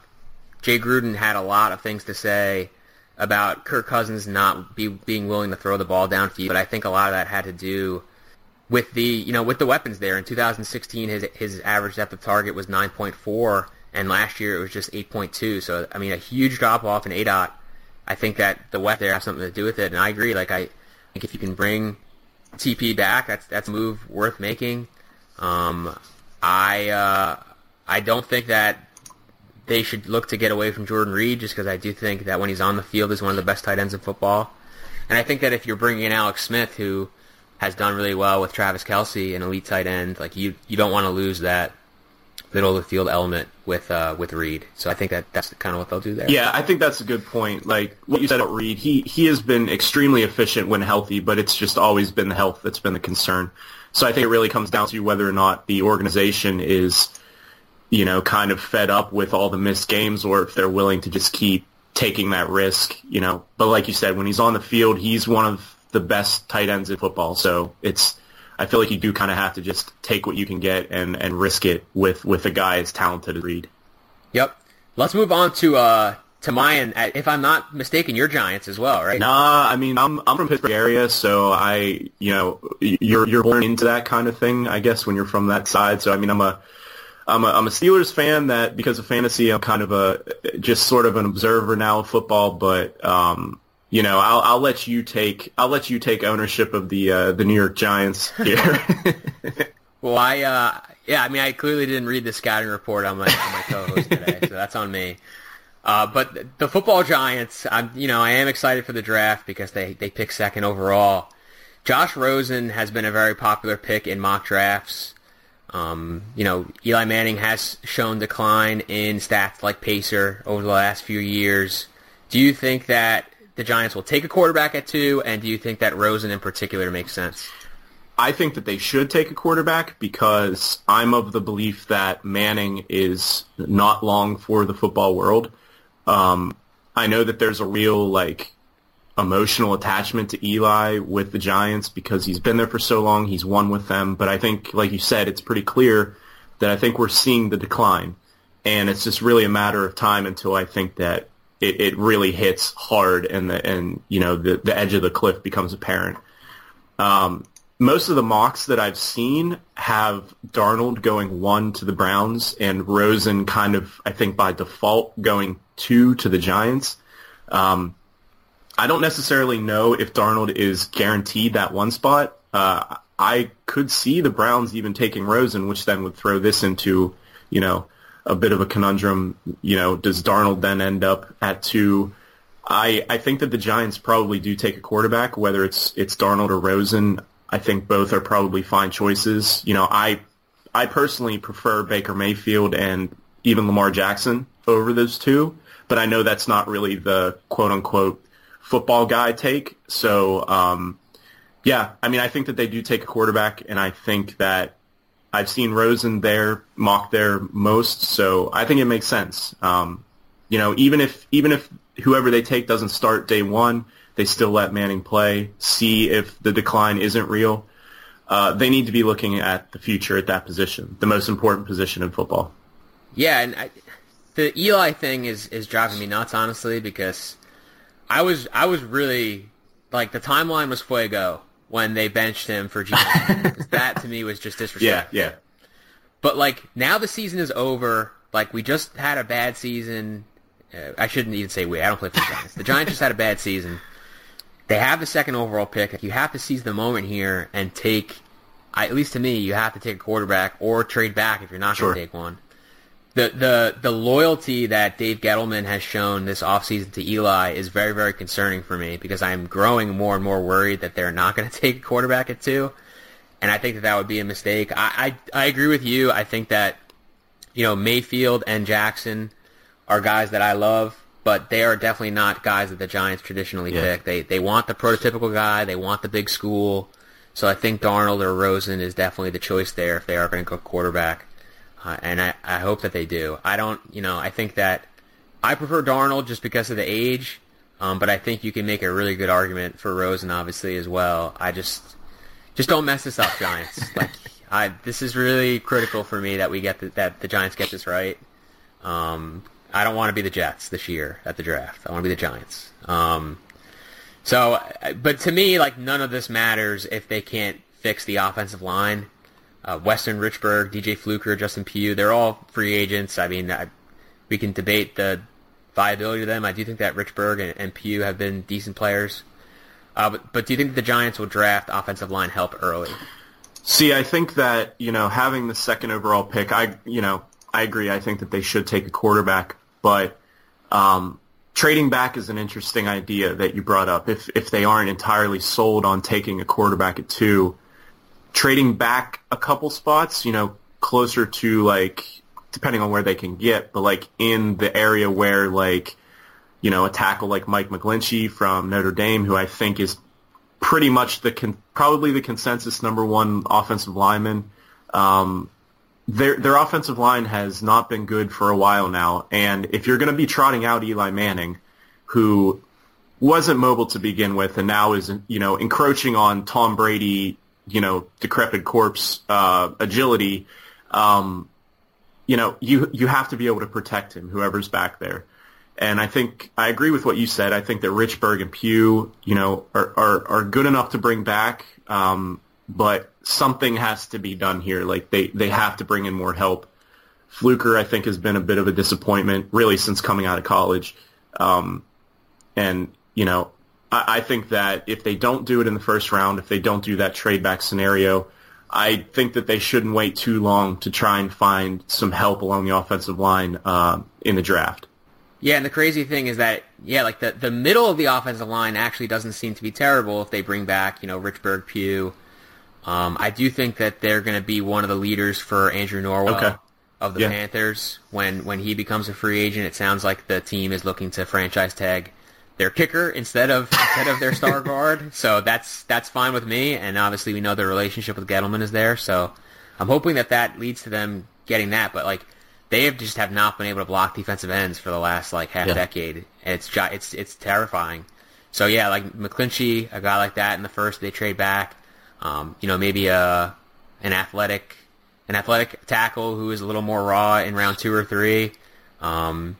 Jay Gruden had a lot of things to say about Kirk Cousins not be, being willing to throw the ball downfield, but I think a lot of that had to do with the you know with the weapons there. In 2016, his his average depth of target was 9.4, and last year it was just 8.2. So I mean, a huge drop off in ADOT I think that the West there has something to do with it, and I agree. Like I think if you can bring TP back, that's that's a move worth making. Um, I uh, I don't think that they should look to get away from Jordan Reed just because I do think that when he's on the field, he's one of the best tight ends in football. And I think that if you're bringing in Alex Smith, who has done really well with Travis Kelce, an elite tight end, like you you don't want to lose that middle of the field element with uh, with Reed. So I think that that's kind of what they'll do there. Yeah, I think that's a good point. Like what you said about Reed, he he has been extremely efficient when healthy, but it's just always been the health that's been the concern. So I think it really comes down to whether or not the organization is, you know, kind of fed up with all the missed games, or if they're willing to just keep taking that risk. You know, but like you said, when he's on the field, he's one of the best tight ends in football. So it's I feel like you do kind of have to just take what you can get and, and risk it with, with a guy as talented as Reed. Yep. Let's move on to uh to Mayan. If I'm not mistaken, you're Giants as well, right? Nah, I mean I'm I'm from Pittsburgh area, so I you know you're you're born into that kind of thing, I guess, when you're from that side. So I mean I'm a I'm a I'm a Steelers fan that because of fantasy I'm kind of a just sort of an observer now of football, but um you know, I'll I'll let you take I'll let you take ownership of the uh, the New York Giants here. well, I uh, yeah, I mean, I clearly didn't read the scouting report on my on my co-host today, so that's on me. Uh, but the football Giants, I'm you know I am excited for the draft because they they pick second overall. Josh Rosen has been a very popular pick in mock drafts. Um, you know, Eli Manning has shown decline in stats like PACR over the last few years. Do you think that the Giants will take a quarterback at two, and do you think that Rosen in particular makes sense? I think that they should take a quarterback because I'm of the belief that Manning is not long for the football world. Um, I know that there's a real like emotional attachment to Eli with the Giants because he's been there for so long, he's won with them. But I think, like you said, it's pretty clear that I think we're seeing the decline, and it's just really a matter of time until I think that it, it really hits hard and the and you know the the edge of the cliff becomes apparent. Um, most of the mocks that I've seen have Darnold going one to the Browns and Rosen kind of I think by default going two to the Giants. Um, I don't necessarily know if Darnold is guaranteed that one spot. Uh, I could see the Browns even taking Rosen, which then would throw this into, you know, a bit of a conundrum. You know, does Darnold then end up at two? I I think that the Giants probably do take a quarterback, whether it's it's Darnold or Rosen. I think both are probably fine choices. You know, I I personally prefer Baker Mayfield and even Lamar Jackson over those two, but I know that's not really the quote unquote football guy take. So um, yeah, I mean, I think that they do take a quarterback, and I think that I've seen Rosen there mock there most, so I think it makes sense. Um, you know, even if even if whoever they take doesn't start day one, they still let Manning play, see if the decline isn't real. Uh, they need to be looking at the future at that position, the most important position in football. Yeah, and I, the Eli thing is is driving me nuts, honestly, because I was I was really like the timeline was fuego when they benched him for Geno. that to me was just disrespectful. Yeah, yeah. But like now the season is over. Like we just had a bad season. Uh, I shouldn't even say we. I don't play for the Giants. The Giants just had a bad season. They have the second overall pick. You have to seize the moment here and take. At least to me, you have to take a quarterback or trade back if you're not sure. going to take one. The, the the loyalty that Dave Gettleman has shown this offseason to Eli is very, very concerning for me because I'm growing more and more worried that they're not going to take a quarterback at two and I think that that would be a mistake. I, I, I agree with you. I think that you know Mayfield and Jackson are guys that I love, but they are definitely not guys that the Giants traditionally Yeah. pick. They they want the prototypical guy. They want the big school. So I think Darnold or Rosen is definitely the choice there if they are going to go quarterback, uh, and I, I hope that they do. I don't, you know, I think that I prefer Darnold just because of the age, um, but I think you can make a really good argument for Rosen obviously as well. I just just don't mess this up, Giants. like I, this is really critical for me that we get the, that the Giants get this right. Um, I don't want to be the Jets this year at the draft. I want to be the Giants. Um, so, but to me, like none of this matters if they can't fix the offensive line. Uh, Weston Richburg, DJ Fluker, Justin Pugh, they're all free agents. I mean, I, we can debate the viability of them. I do think that Richburg and, and Pugh have been decent players. Uh, but, but do you think the Giants will draft offensive line help early? See, I think that you know having the second overall pick, I you know I agree. I think that they should take a quarterback, but um, trading back is an interesting idea that you brought up. If if they aren't entirely sold on taking a quarterback at two, trading back a couple spots, you know, closer to like depending on where they can get, but like in the area where like you know a tackle like Mike McGlinchey from Notre Dame, who I think is pretty much the con- probably the consensus number one offensive lineman. Um, their their offensive line has not been good for a while now, and if you're going to be trotting out Eli Manning, who wasn't mobile to begin with, and now is you know encroaching on Tom Brady, you know decrepit corpse uh, agility, um, you know you you have to be able to protect him, whoever's back there. And I think I agree with what you said. I think that Richburg and Pugh, you know, are are, are good enough to bring back, um, but something has to be done here. Like they they have to bring in more help. Fluker, I think, has been a bit of a disappointment, really, since coming out of college. Um, and you know, I, I think that if they don't do it in the first round, if they don't do that trade back scenario, I think that they shouldn't wait too long to try and find some help along the offensive line uh, in the draft. Yeah, and the crazy thing is that yeah, like the the middle of the offensive line actually doesn't seem to be terrible if they bring back you know Richburg Pugh. Um, I do think that they're going to be one of the leaders for Andrew Norwell Okay. of the Yeah. Panthers when when he becomes a free agent. It sounds like the team is looking to franchise tag their kicker instead of instead of their star guard. So that's that's fine with me. And obviously we know their relationship with Gettleman is there. So I'm hoping that that leads to them getting that. But like they have just have not been able to block defensive ends for the last like half Yeah. decade. And it's it's it's terrifying. So yeah, like McGlinchey, a guy like that in the first, they trade back. Um, you know, maybe a an athletic an athletic tackle who is a little more raw in round two or three. Um,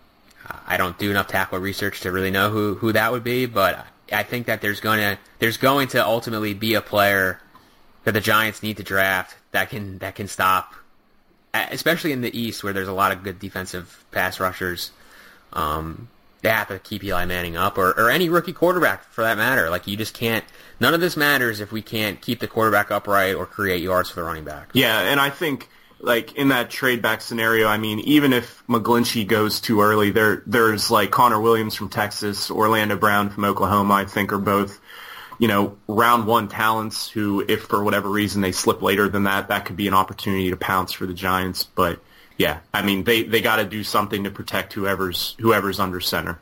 I don't do enough tackle research to really know who, who that would be, but I think that there's to there's going to ultimately be a player that the Giants need to draft that can that can stop, especially in the East where there's a lot of good defensive pass rushers. Um, they have to keep Eli Manning up, or, or any rookie quarterback for that matter. Like you just can't. None of this matters if we can't keep the quarterback upright or create yards for the running back. Yeah, and I think like in that trade back scenario, I mean, even if McGlinchey goes too early, there there's like Connor Williams from Texas, Orlando Brown from Oklahoma, I think are both, you know, round one talents who if for whatever reason they slip later than that, that could be an opportunity to pounce for the Giants. But yeah, I mean they, they gotta do something to protect whoever's whoever's under center.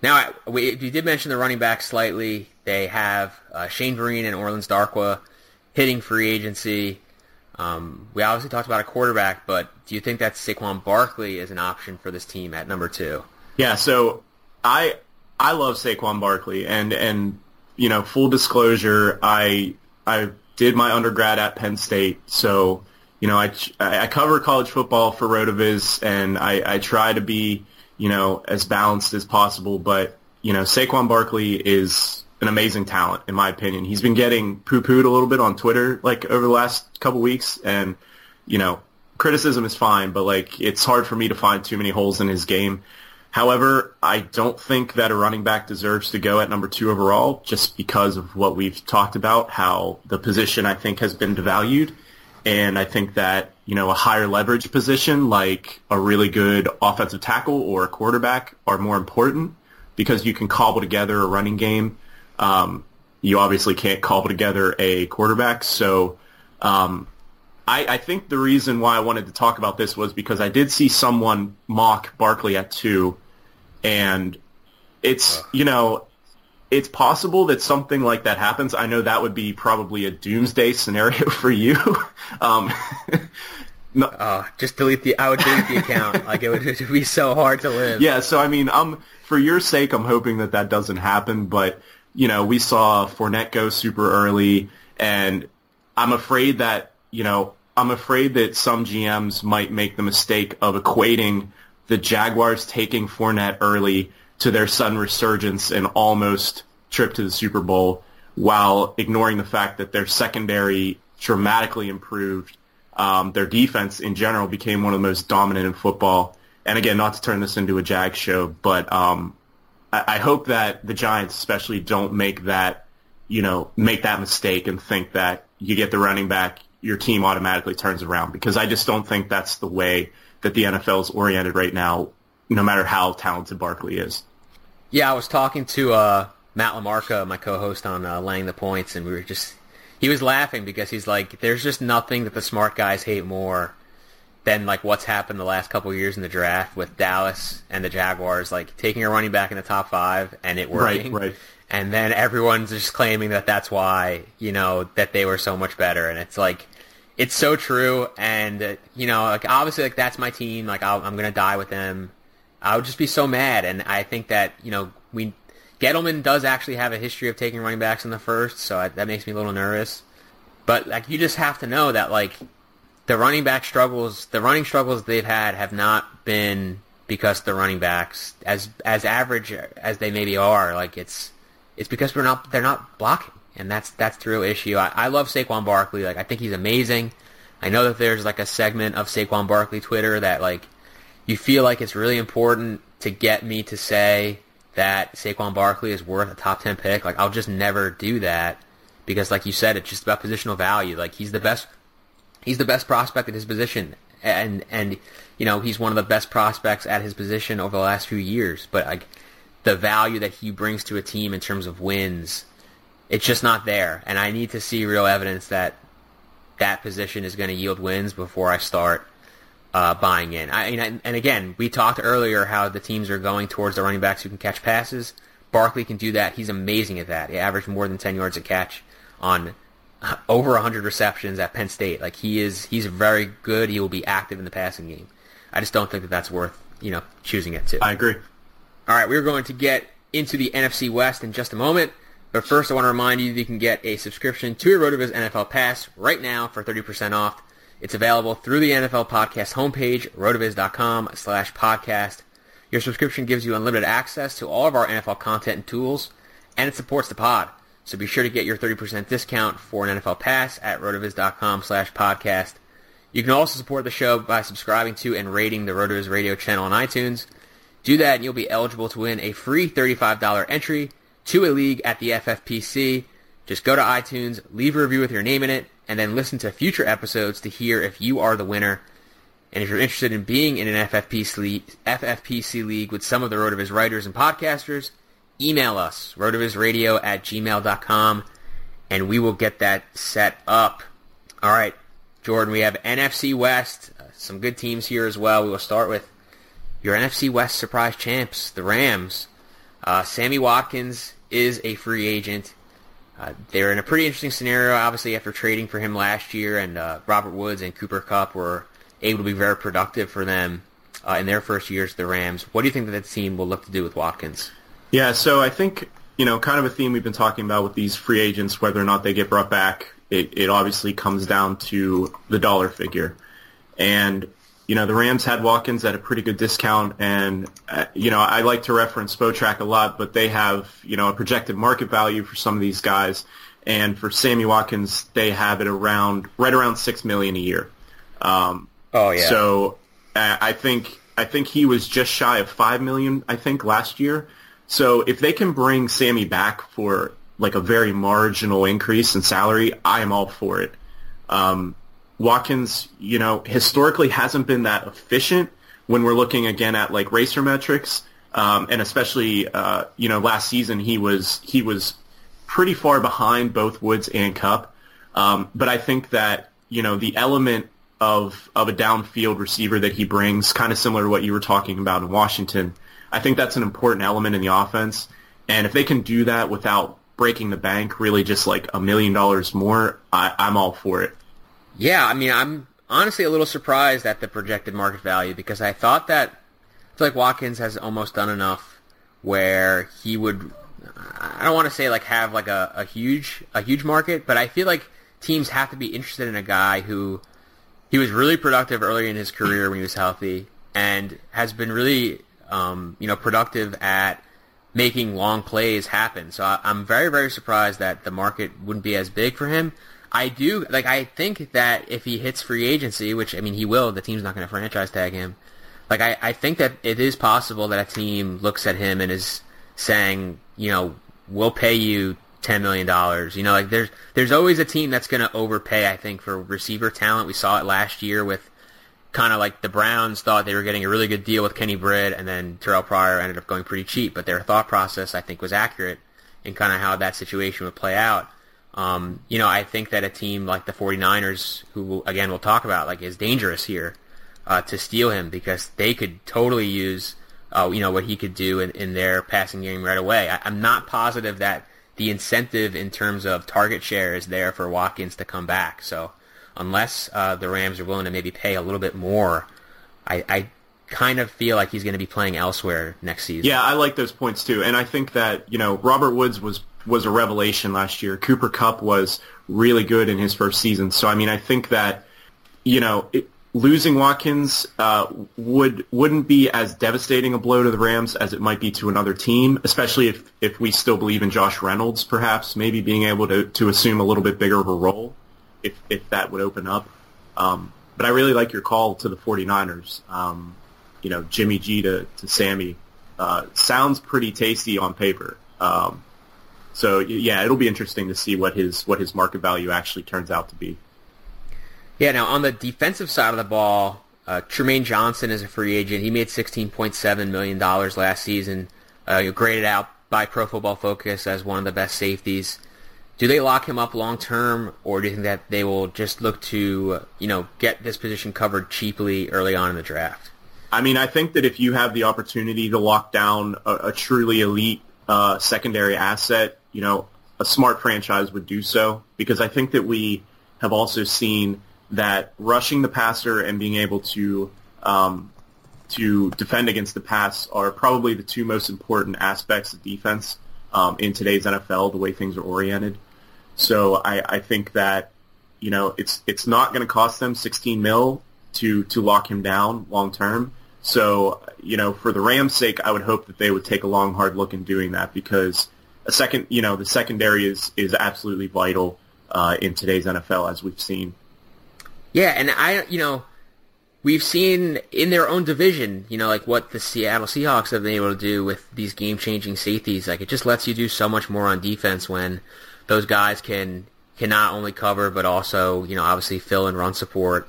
Now, we, you did mention the running back slightly. They have uh, Shane Vereen and Orleans Darkwa hitting free agency. Um, we obviously talked about a quarterback, but do you think that Saquon Barkley is an option for this team at number two? Yeah, so I I love Saquon Barkley, and and you know, full disclosure, I I did my undergrad at Penn State, so you know, I I cover college football for Rotoviz, and I I try to be you know as balanced as possible, but you know, Saquon Barkley is an amazing talent in my opinion. He's been getting poo-pooed a little bit on Twitter like over the last couple weeks, and you know, criticism is fine, but like it's hard for me to find too many holes in his game. However, I don't think that a running back deserves to go at number two overall just because of what we've talked about, how the position I think has been devalued. And I think that, you know, a higher leverage position like a really good offensive tackle or a quarterback are more important because you can cobble together a running game. Um, you obviously can't cobble together a quarterback. So um, I, I think the reason why I wanted to talk about this was because I did see someone mock Barkley at two, and it's you know it's possible that something like that happens. I know that would be probably a doomsday scenario for you. um, no, Uh, just delete the. I would delete the account. like it would, it would be so hard to live. yeah, so I mean, um, for your sake, I'm hoping that that doesn't happen. But you know, we saw Fournette go super early, and I'm afraid that you know, I'm afraid that some GMs might make the mistake of equating the Jaguars taking Fournette early to their sudden resurgence and almost trip to the Super Bowl, while ignoring the fact that their secondary dramatically improved. Um, their defense in general became one of the most dominant in football and again, not to turn this into a Jag show, but um, I, hope that the Giants especially don't make that, you know, make that mistake and think that you get the running back, your team automatically turns around because I just don't think that's the way that the NFL is oriented right now, no matter how talented Barkley is. Yeah, I was talking to uh, Matt Lamarca, my co-host on uh, Laying the Points, and we were just he was laughing because he's like, "There's just nothing that the smart guys hate more than like what's happened the last couple of years in the draft with Dallas and the Jaguars, like taking a running back in the top five and it working, right, right. and then everyone's just claiming that that's why you know that they were so much better, and it's like." It's so true, and uh, you know, like obviously, like that's my team. Like i I'm gonna die with them. I would just be so mad, and I think that you know we Gettleman does actually have a history of taking running backs in the first, so I, that makes me a little nervous. But like you just have to know that like the running back struggles, the running struggles they've had have not been because the running backs as as average as they maybe are, like it's it's because we're not they're not blocking, and that's that's the real issue. I, I love Saquon Barkley, like I think he's amazing. I know that there's like a segment of Saquon Barkley Twitter that like you feel like it's really important to get me to say that Saquon Barkley is worth a top 10 pick, like I'll just never do that because like you said, it's just about positional value. Like he's the best, he's the best prospect at his position. And, and, you know, he's one of the best prospects at his position over the last few years. But like the value that he brings to a team in terms of wins, it's just not there. And I need to see real evidence that that position is going to yield wins before I start uh, buying in. I mean, and again, we talked earlier how the teams are going towards the running backs who can catch passes. Barkley can do that. He's amazing at that. He averaged more than 10 yards a catch on over 100 receptions at Penn State. Like he is, he's very good. He will be active in the passing game. I just don't think that that's worth, you know, choosing it to. I agree. All right, we're going to get into the NFC West in just a moment. But first, I want to remind you that you can get a subscription to your RotoViz NFL Pass right now for 30% off. It's available through the NFL Podcast homepage, rotoviz.com slash podcast. Your subscription gives you unlimited access to all of our NFL content and tools, and it supports the pod. So be sure to get your 30% discount for an NFL pass at rotoviz.com slash podcast. You can also support the show by subscribing to and rating the Rotoviz radio channel on iTunes. Do that and you'll be eligible to win a free $35 entry to a league at the FFPC. Just go to iTunes, leave a review with your name in it, and then listen to future episodes to hear if you are the winner. And if you're interested in being in an FFPC league, FFPC league with some of the Rotoviz writers and podcasters, email us, rotovizradio at gmail.com, and we will get that set up. All right, Jordan, we have NFC West, uh, some good teams here as well. We will start with your NFC West surprise champs, the Rams. Uh, Sammy Watkins is a free agent. Uh, they're in a pretty interesting scenario, obviously, after trading for him last year, and uh, Robert Woods and Cooper Kupp were able to be very productive for them uh, in their first years, at the Rams. What do you think that the team will look to do with Watkins? Yeah, so I think, you know, kind of a theme we've been talking about with these free agents, whether or not they get brought back, it, it obviously comes down to the dollar figure. And you know, the Rams had Watkins at a pretty good discount, and uh, you know, I like to reference Spotrac a lot, but they have you know a projected market value for some of these guys, and for Sammy Watkins, they have it around right around six million a year. Um, oh yeah. So uh, I think I think he was just shy of five million. I think last year. So if they can bring Sammy back for like a very marginal increase in salary, I am all for it. Um, Watkins, you know, historically hasn't been that efficient when we're looking again at like RACR metrics, um, and especially uh, you know last season he was he was pretty far behind both Woods and Kupp. Um, but I think that you know the element of of a downfield receiver that he brings, kind of similar to what you were talking about in Washington. I think that's an important element in the offense, and if they can do that without breaking the bank, really just like a million dollars more, I, I'm all for it. Yeah, I mean, I'm honestly a little surprised at the projected market value because I thought that I feel like Watkins has almost done enough where he would. I don't want to say like have like a, a huge a huge market, but I feel like teams have to be interested in a guy who he was really productive early in his career when he was healthy and has been really um, you know productive at making long plays happen. So I, I'm very very surprised that the market wouldn't be as big for him. I do like. I think that if he hits free agency, which I mean he will, the team's not going to franchise tag him. like I, I think that it is possible that a team looks at him and is saying, you know, we'll pay you ten million dollars. You know, like there's there's always a team that's going to overpay. I think for receiver talent, we saw it last year with kind of like the Browns thought they were getting a really good deal with Kenny Britt, and then Terrell Pryor ended up going pretty cheap. But their thought process, I think, was accurate in kind of how that situation would play out. Um, you know, I think that a team like the 49ers, who again we'll talk about, like is dangerous here uh, to steal him because they could totally use, uh, you know, what he could do in, in their passing game right away. I, I'm not positive that the incentive in terms of target share is there for Watkins to come back. So unless uh, the Rams are willing to maybe pay a little bit more, I, I kind of feel like he's going to be playing elsewhere next season. Yeah, I like those points too, and I think that you know Robert Woods was was a revelation last year. Cooper Kupp was really good in his first season. So I mean, I think that you know. It, losing Watkins uh, would wouldn't be as devastating a blow to the Rams as it might be to another team, especially if if we still believe in Josh Reynolds, perhaps maybe being able to to assume a little bit bigger of a role if if that would open up. Um, but I really like your call to the 49ers. Um, you know, Jimmy G to, to Sammy uh, sounds pretty tasty on paper. Um, so yeah, it'll be interesting to see what his what his market value actually turns out to be. Yeah. Now on the defensive side of the ball, uh, Trumaine Johnson is a free agent. He made sixteen point seven million dollars last season. Uh, graded out by Pro Football Focus as one of the best safeties. Do they lock him up long term, or do you think that they will just look to you know get this position covered cheaply early on in the draft? I mean, I think that if you have the opportunity to lock down a, a truly elite uh, secondary asset, you know, a smart franchise would do so because I think that we have also seen that rushing the passer and being able to um, to defend against the pass are probably the two most important aspects of defense um, in today's NFL, the way things are oriented. So I, I think that you know it's it's not going to cost them 16 mil to to lock him down long term. So you know, for the Rams' sake, I would hope that they would take a long, hard look in doing that because a second, you know, the secondary is is absolutely vital uh, in today's NFL, as we've seen. Yeah, and I, you know, we've seen in their own division, you know, like what the Seattle Seahawks have been able to do with these game-changing safeties. Like it just lets you do so much more on defense when those guys can can not only cover but also, you know, obviously fill and run support.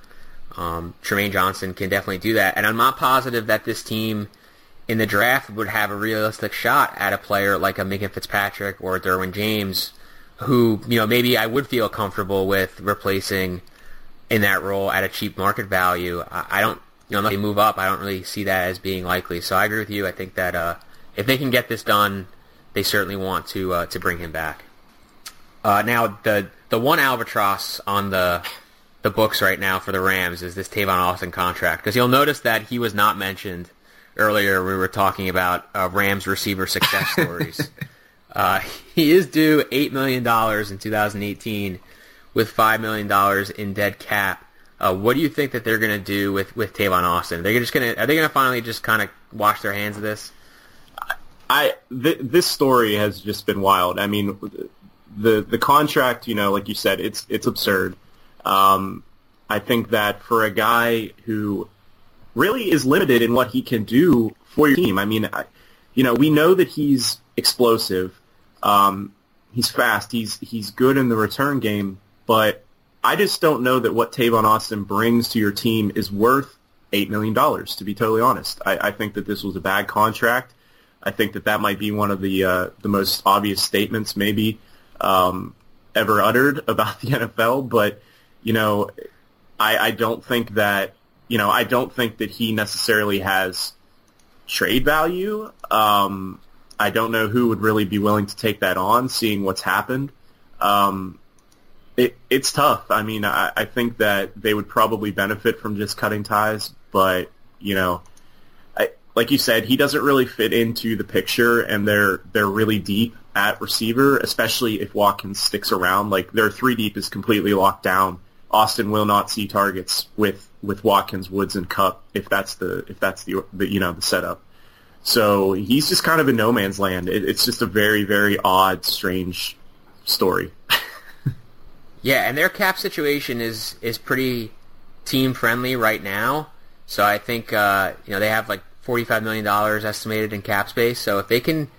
Um, Trumaine Johnson can definitely do that, and I'm not positive that this team in the draft would have a realistic shot at a player like a Minkah Fitzpatrick or Derwin James, who you know maybe I would feel comfortable with replacing in that role at a cheap market value. I, I don't, you know, unless they move up, I don't really see that as being likely. So I agree with you. I think that uh, if they can get this done, they certainly want to uh, to bring him back. Uh, now the the one albatross on the the books right now for the Rams is this Tavon Austin contract because you'll notice that he was not mentioned earlier. We were talking about uh, Rams receiver success stories. uh, he is due eight million dollars in 2018 with five million dollars in dead cap. Uh, what do you think that they're going to do with with Tavon Austin? They're just going to are they going to finally just kind of wash their hands of this? I th- this story has just been wild. I mean, the the contract, you know, like you said, it's it's absurd. Um, I think that for a guy who really is limited in what he can do for your team, I mean, I, you know, we know that he's explosive, um, he's fast, he's he's good in the return game, but I just don't know that what Tavon Austin brings to your team is worth eight million dollars. To be totally honest, I, I think that this was a bad contract. I think that that might be one of the uh, the most obvious statements maybe um, ever uttered about the NFL. But you know, I, I don't think that you know I don't think that he necessarily has trade value. Um, I don't know who would really be willing to take that on, seeing what's happened. Um, it, it's tough. I mean, I, I think that they would probably benefit from just cutting ties, but you know, I, like you said, he doesn't really fit into the picture, and they're they're really deep at receiver, especially if Watkins sticks around. Like their three deep is completely locked down. Austin will not see targets with with Watkins, Woods, and Kupp if that's the if that's the, the you know the setup. So he's just kind of in no man's land. It, it's just a very very odd, strange story. yeah, and their cap situation is is pretty team friendly right now. So I think uh, you know they have like forty-five million dollars estimated in cap space. So if they can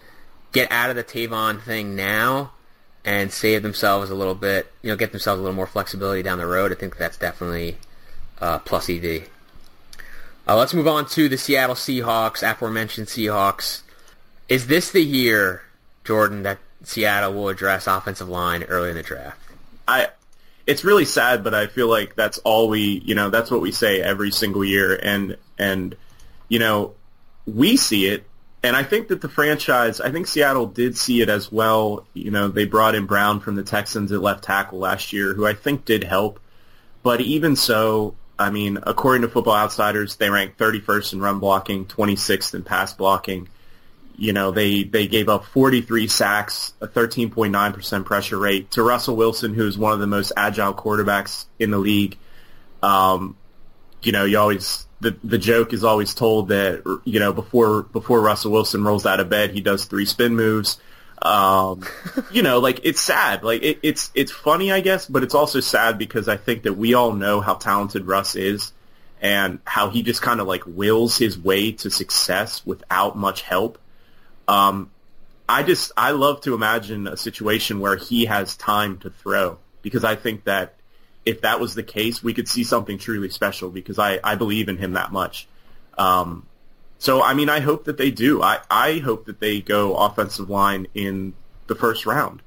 get out of the Tavon thing now and save themselves a little bit, you know, get themselves a little more flexibility down the road, I think that's definitely uh, plus EV. Uh, let's move on to the Seattle Seahawks, aforementioned Seahawks. Is this the year, Jordan, that Seattle will address offensive line early in the draft? I it's really sad, but I feel like that's all we, you know, that's what we say every single year, and and you know, we see it, and I think that the franchise, I think Seattle did see it as well. You know, they brought in Brown from the Texans at left tackle last year, who I think did help, but even so, I mean, according to Football Outsiders, they ranked 31st in run blocking, 26th in pass blocking you know, they, they gave up 43 sacks, a 13.9% pressure rate to Russell Wilson, who's one of the most agile quarterbacks in the league. Um, you know, you always, the, the joke is always told that, you know, before, before Russell Wilson rolls out of bed, he does three spin moves. Um, you know, like it's sad. Like it, it's, it's funny, I guess, but it's also sad because I think that we all know how talented Russ is and how he just kind of like wills his way to success without much help. Um, I just I love to imagine a situation where he has time to throw because I think that if that was the case, we could see something truly special because I, I believe in him that much. Um, so I mean, I hope that they do. I, I hope that they go offensive line in the first round.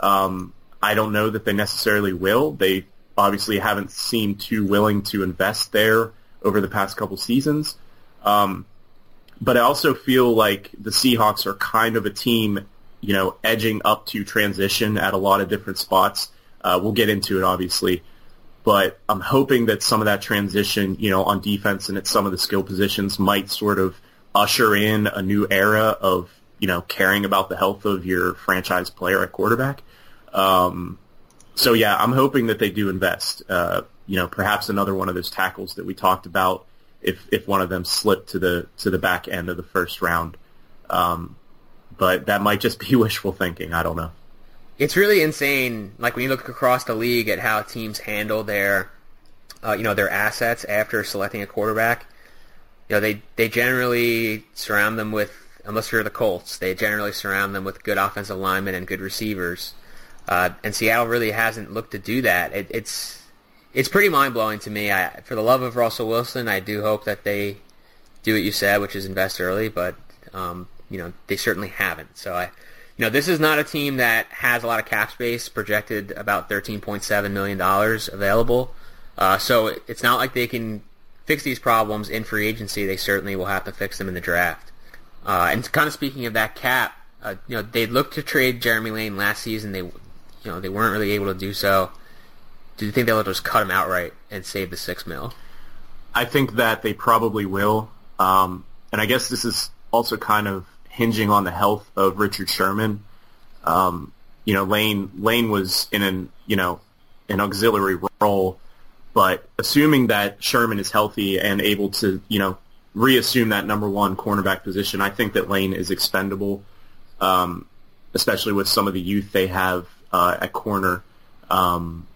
Um, I don't know that they necessarily will. They obviously haven't seemed too willing to invest there over the past couple seasons. Um, but I also feel like the Seahawks are kind of a team, you know, edging up to transition at a lot of different spots. Uh, we'll get into it, obviously, but I'm hoping that some of that transition, you know, on defense and at some of the skill positions might sort of usher in a new era of, you know, caring about the health of your franchise player at quarterback. Um, so yeah, I'm hoping that they do invest. Uh, you know, perhaps another one of those tackles that we talked about if if one of them slipped to the to the back end of the first round. Um, but that might just be wishful thinking. I don't know. It's really insane. Like when you look across the league at how teams handle their, uh, you know, their assets after selecting a quarterback. You know, they they generally surround them with, unless you're the Colts, they generally surround them with good offensive linemen and good receivers. Uh, and Seattle really hasn't looked to do that. It, it's it's pretty mind blowing to me. I, for the love of Russell Wilson, I do hope that they do what you said, which is invest early. But um, you know, they certainly haven't. So I, you know, this is not a team that has a lot of cap space. Projected about thirteen point seven million dollars available. Uh, so it's not like they can fix these problems in free agency. They certainly will have to fix them in the draft. Uh, and kind of speaking of that cap, uh, you know, they looked to trade Jeremy Lane last season. They, you know, they weren't really able to do so. Do you think they'll just cut him outright and save the six mil? I think that they probably will. Um, and I guess this is also kind of hinging on the health of Richard Sherman. Um, you know, Lane Lane was in an you know an auxiliary role, but assuming that Sherman is healthy and able to you know reassume that number one cornerback position, I think that Lane is expendable, um, especially with some of the youth they have uh, at corner. Um,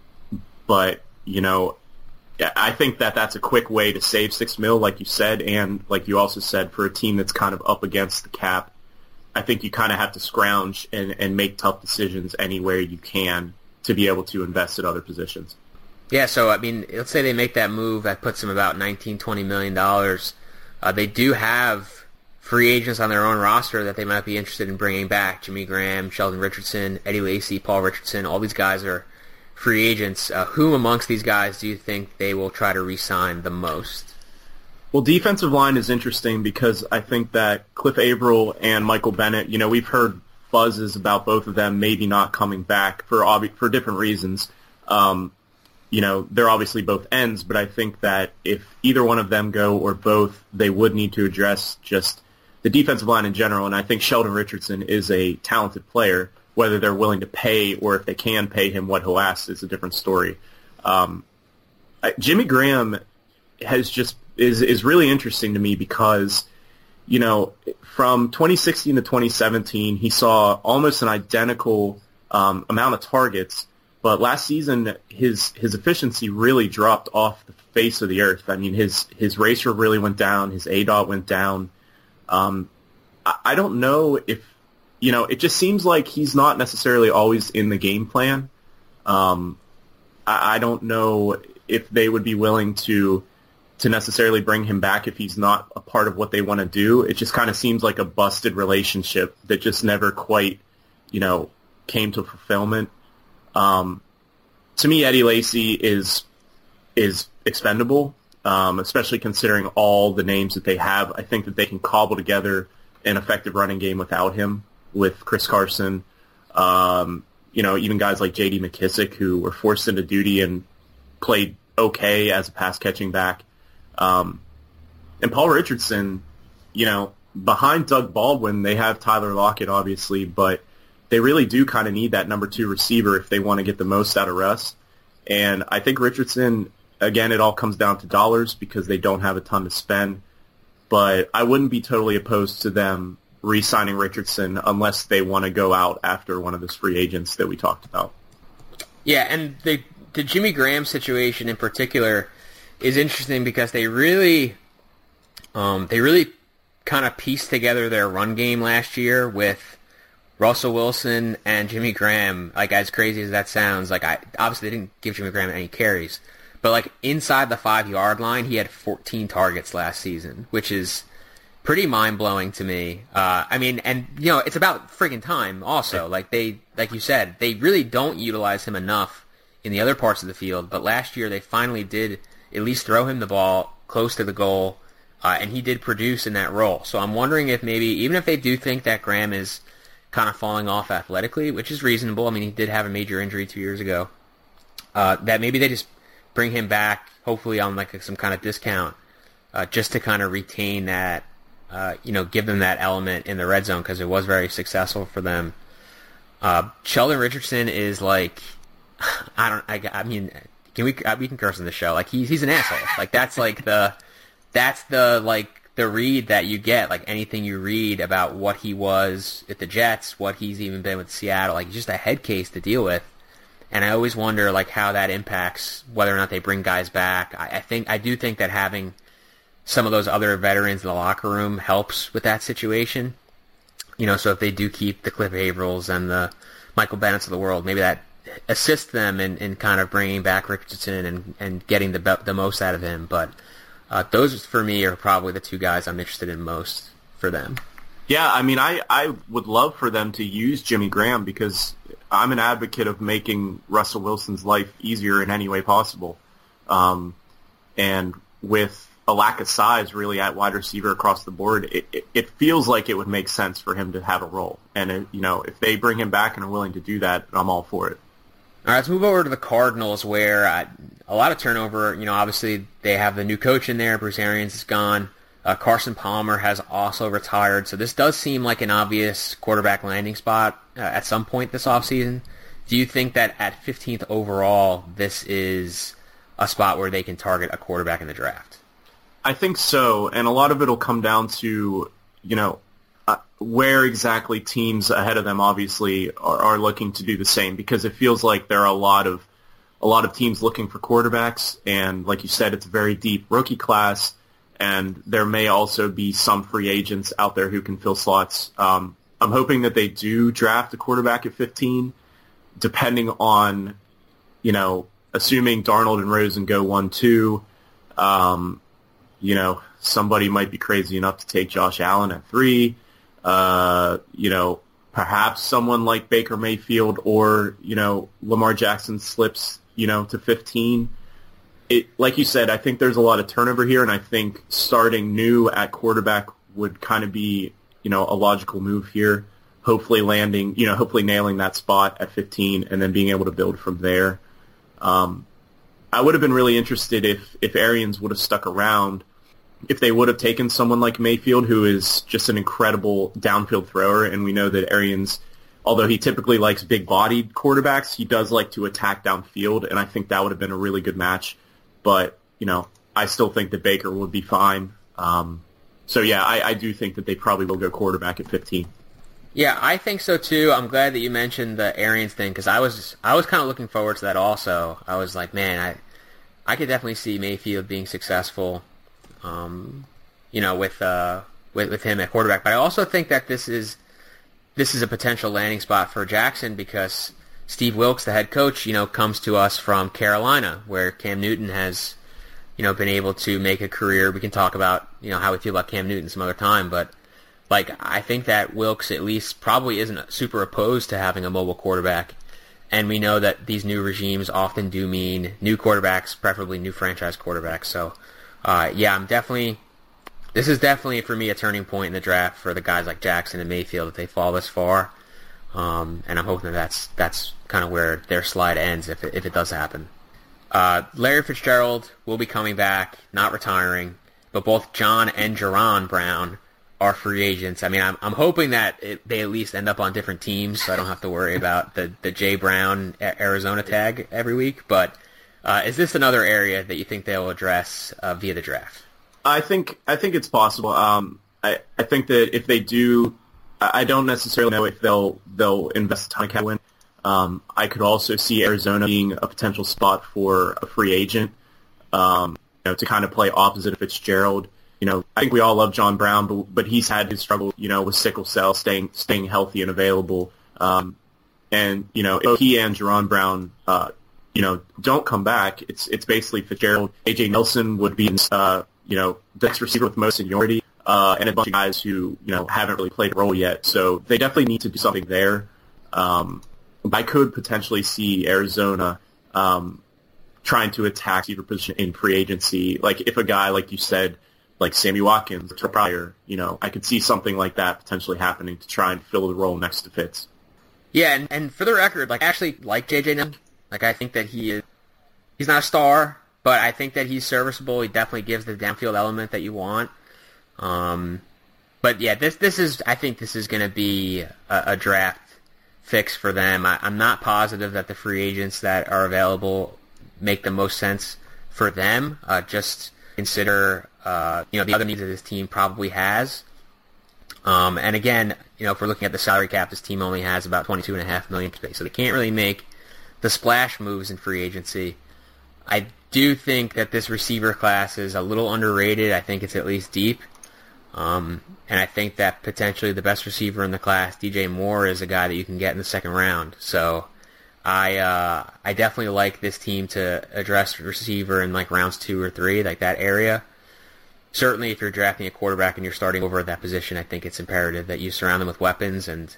but you know, I think that that's a quick way to save six mil, like you said, and like you also said, for a team that's kind of up against the cap, I think you kind of have to scrounge and, and make tough decisions anywhere you can to be able to invest at other positions. Yeah, so I mean, let's say they make that move that puts them about 19, 20 million dollars. Uh, they do have free agents on their own roster that they might be interested in bringing back. Jimmy Graham, Sheldon Richardson, Eddie Lacy, Paul Richardson. All these guys are free agents, uh, who amongst these guys do you think they will try to re-sign the most? Well, defensive line is interesting because I think that Cliff Avril and Michael Bennett, you know, we've heard buzzes about both of them maybe not coming back for obvi- for different reasons. Um, you know, they're obviously both ends, but I think that if either one of them go or both, they would need to address just the defensive line in general. And I think Sheldon Richardson is a talented player whether they're willing to pay or if they can pay him what he'll ask is a different story. Um, Jimmy Graham has just is is really interesting to me because you know from 2016 to 2017 he saw almost an identical um, amount of targets, but last season his his efficiency really dropped off the face of the earth. I mean, his his RACR really went down, his aDOT went down. Um, I, I don't know if you know. It just seems like he's not necessarily always in the game plan. Um, I, I don't know if they would be willing to to necessarily bring him back if he's not a part of what they want to do. It just kind of seems like a busted relationship that just never quite, you know, came to fulfillment. Um, to me, Eddie Lacy is is expendable, um, especially considering all the names that they have. I think that they can cobble together an effective running game without him, with Chris Carson, um, you know, even guys like J.D. McKissic who were forced into duty and played okay as a pass catching back. Um, and Paul Richardson, you know, behind Doug Baldwin, they have Tyler Lockett, obviously, but they really do kind of need that number two receiver if they want to get the most out of Russ. And I think Richardson, again, it all comes down to dollars because they don't have a ton to spend. But I wouldn't be totally opposed to them re-signing Richardson unless they want to go out after one of those free agents that we talked about. Yeah, and the the Jimmy Graham situation in particular is interesting because they really, um, they really kind of pieced together their run game last year with Russell Wilson and Jimmy Graham. Like as crazy as that sounds, like I obviously they didn't give Jimmy Graham any carries, but like inside the five yard line, he had 14 targets last season, which is pretty mind blowing to me. Uh, I mean, and you know, it's about friggin' time. Also, like they, like you said, they really don't utilize him enough in the other parts of the field. But last year, they finally did at least throw him the ball close to the goal, uh, and he did produce in that role. So I'm wondering if maybe, even if they do think that Graham is kind of falling off athletically, which is reasonable. I mean, he did have a major injury two years ago. Uh, that maybe they just bring him back, hopefully on like some kind of discount, uh, just to kind of retain that, uh, you know, give them that element in the red zone because it was very successful for them. Uh, Sheldon Richardson is like, I don't, I, I mean, can we uh, we can curse on the show? Like he's he's an asshole. Like that's like the that's the like the read that you get. Like anything you read about what he was at the Jets, what he's even been with Seattle, like just a head case to deal with. And I always wonder like how that impacts whether or not they bring guys back. I, I think I do think that having some of those other veterans in the locker room helps with that situation. You know, so if they do keep the Cliff Avrils and the Michael Bennett's of the world, maybe that assists them in, in kind of bringing back Richardson and, and getting the the most out of him. But uh, those for me are probably the two guys I'm interested in most for them. Yeah, I mean, I, I would love for them to use Jimmy Graham because I'm an advocate of making Russell Wilson's life easier in any way possible. Um, and with a lack of size really at wide receiver across the board, it, it, it feels like it would make sense for him to have a role. And, it, you know, if they bring him back and are willing to do that, I'm all for it. All right, let's move over to the Cardinals, where uh, a lot of turnover. You know, obviously they have the new coach in there. Bruce Arians is gone. Uh, Carson Palmer has also retired. So this does seem like an obvious quarterback landing spot uh, at some point this offseason. Do you think that at 15th overall, this is a spot where they can target a quarterback in the draft? I think so, and a lot of it will come down to you know uh, where exactly teams ahead of them obviously are, are looking to do the same because it feels like there are a lot of a lot of teams looking for quarterbacks and like you said it's a very deep rookie class and there may also be some free agents out there who can fill slots. Um, I'm hoping that they do draft a quarterback at 15 depending on you know assuming Darnold and Rosen go 1-2 um, you know somebody might be crazy enough to take Josh Allen at 3 uh, you know, perhaps someone like Baker Mayfield or, you know, Lamar Jackson slips, you know, to 15. It, like you said, I think there's a lot of turnover here, and I think starting new at quarterback would kind of be, you know, a logical move here. Hopefully landing, you know, hopefully nailing that spot at 15 and then being able to build from there. Um, I would have been really interested if, if Arians would have stuck around if they would have taken someone like Mayfield, who is just an incredible downfield thrower, and we know that Arians, although he typically likes big-bodied quarterbacks, he does like to attack downfield, and I think that would have been a really good match. But you know, I still think that Baker would be fine. Um, so yeah, I, I do think that they probably will go quarterback at 15. Yeah, I think so too. I'm glad that you mentioned the Arians thing because I was I was kind of looking forward to that also. I was like, man, I I could definitely see Mayfield being successful, um, you know, with uh with with him at quarterback. But I also think that this is this is a potential landing spot for Jackson because Steve Wilks, the head coach, you know, comes to us from Carolina, where Cam Newton has, you know, been able to make a career. We can talk about, you know, how we feel about Cam Newton some other time, but like I think that Wilks at least probably isn't super opposed to having a mobile quarterback. And we know that these new regimes often do mean new quarterbacks, preferably new franchise quarterbacks. So, uh, yeah, I'm definitely. This is definitely for me a turning point in the draft for the guys like Jackson and Mayfield if they fall this far. Um, and I'm hoping that that's that's kind of where their slide ends if it, if it does happen. Uh, Larry Fitzgerald will be coming back, not retiring, but both John and Jaron Brown are free agents. I mean, I'm I'm hoping that it, they at least end up on different teams, so I don't have to worry about the the Jay Brown Arizona tag every week. But uh, is this another area that you think they'll address uh, via the draft? I think I think it's possible. Um, I I think that if they do, I don't necessarily know if they'll they'll invest a ton of cap win. Um, I could also see Arizona being a potential spot for a free agent, um, you know, to kind of play opposite of Fitzgerald you know, I think we all love John Brown, but but he's had his struggle, you know, with sickle cell, staying staying healthy and available. Um, and you know, if he and Jaron Brown, uh, you know, don't come back, it's it's basically Fitzgerald. JJ Nelson would be, uh, you know, the next receiver with most seniority, uh, and a bunch of guys who you know haven't really played a role yet. So they definitely need to do something there. Um, I could potentially see Arizona um, trying to attack receiver position in free agency. Like if a guy, like you said, like Sammy Watkins or Pryor, you know, I could see something like that potentially happening to try and fill the role next to Fitz. Yeah, and, and for the record, like I actually like JJ Nelson. Like I think that he is he's not a star, but I think that he's serviceable. He definitely gives the downfield element that you want. Um, but yeah, this this is I think this is going to be a, a, draft fix for them. I, I'm not positive that the free agents that are available make the most sense for them. Uh, just consider uh, you know the other needs that this team probably has. Um, and again, you know, if we're looking at the salary cap, this team only has about twenty-two and a half million space, so they can't really make the splash moves in free agency. I do think that this receiver class is a little underrated. I think it's at least deep. Um, and I think that potentially the best receiver in the class, DJ Moore, is a guy that you can get in the second round. So I uh, I definitely like this team to address receiver in like rounds two or three, like that area. Certainly, if you're drafting a quarterback and you're starting over at that position, I think it's imperative that you surround them with weapons, and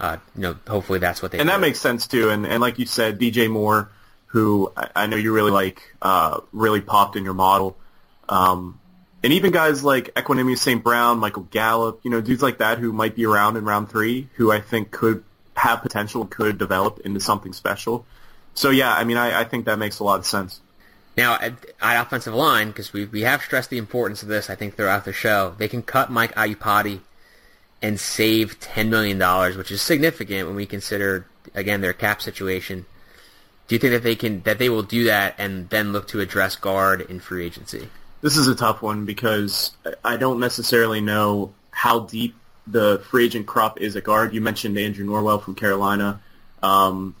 uh, you know, hopefully that's what they. And do. that makes sense too. And and like you said, DJ Moore, who I, I know you really like, uh, really popped in your model. Um, and even guys like Equanimeous St. Brown, Michael Gallup, you know, dudes like that who might be around in round three, who I think could have potential could develop into something special. So yeah, I mean, I, I think that makes a lot of sense. Now, at, at offensive line, because we we have stressed the importance of this, I think throughout the show, they can cut Mike Iupati and save ten million dollars, which is significant when we consider again their cap situation. Do you think that they can that they will do that and then look to address guard in free agency? This is a tough one because I don't necessarily know how deep the free agent crop is at guard. You mentioned Andrew Norwell from Carolina. Um,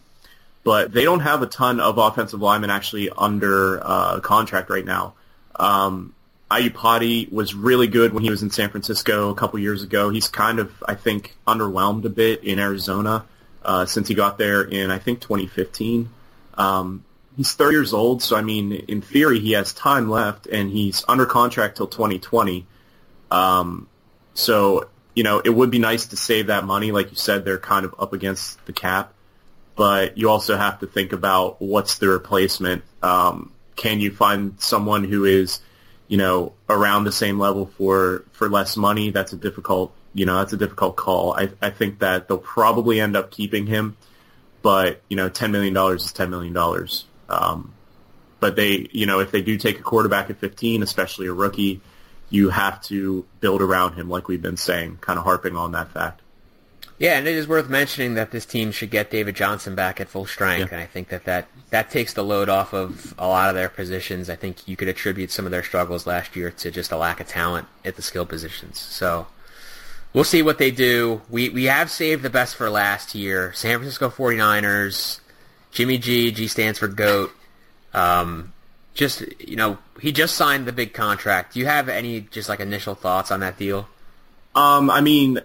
but they don't have a ton of offensive linemen actually under uh, contract right now. Um, Iupati was really good when he was in San Francisco a couple years ago. He's kind of, I think, underwhelmed a bit in Arizona uh, since he got there in, I think, 2015. Um, he's 30 years old, so I mean, in theory, he has time left, and he's under contract till 2020. Um, so you know, it would be nice to save that money. Like you said, they're kind of up against the cap, but you also have to think about what's the replacement. Um, can you find someone who is, you know, around the same level for, for less money? That's a difficult, you know, that's a difficult call. I, I think that they'll probably end up keeping him, but, you know, $10 million is $10 million. Um, but they, you know, if they do take a quarterback at 15, especially a rookie, you have to build around him, like we've been saying, kind of harping on that fact. Yeah, and it is worth mentioning that this team should get David Johnson back at full strength, yeah. and I think that, that that takes the load off of a lot of their positions. I think you could attribute some of their struggles last year to just a lack of talent at the skill positions. So, we'll see what they do. We we have saved the best for last year. San Francisco 49ers, Jimmy G, G stands for GOAT. Um, just, you know, he just signed the big contract. Do you have any just like initial thoughts on that deal? Um, I mean,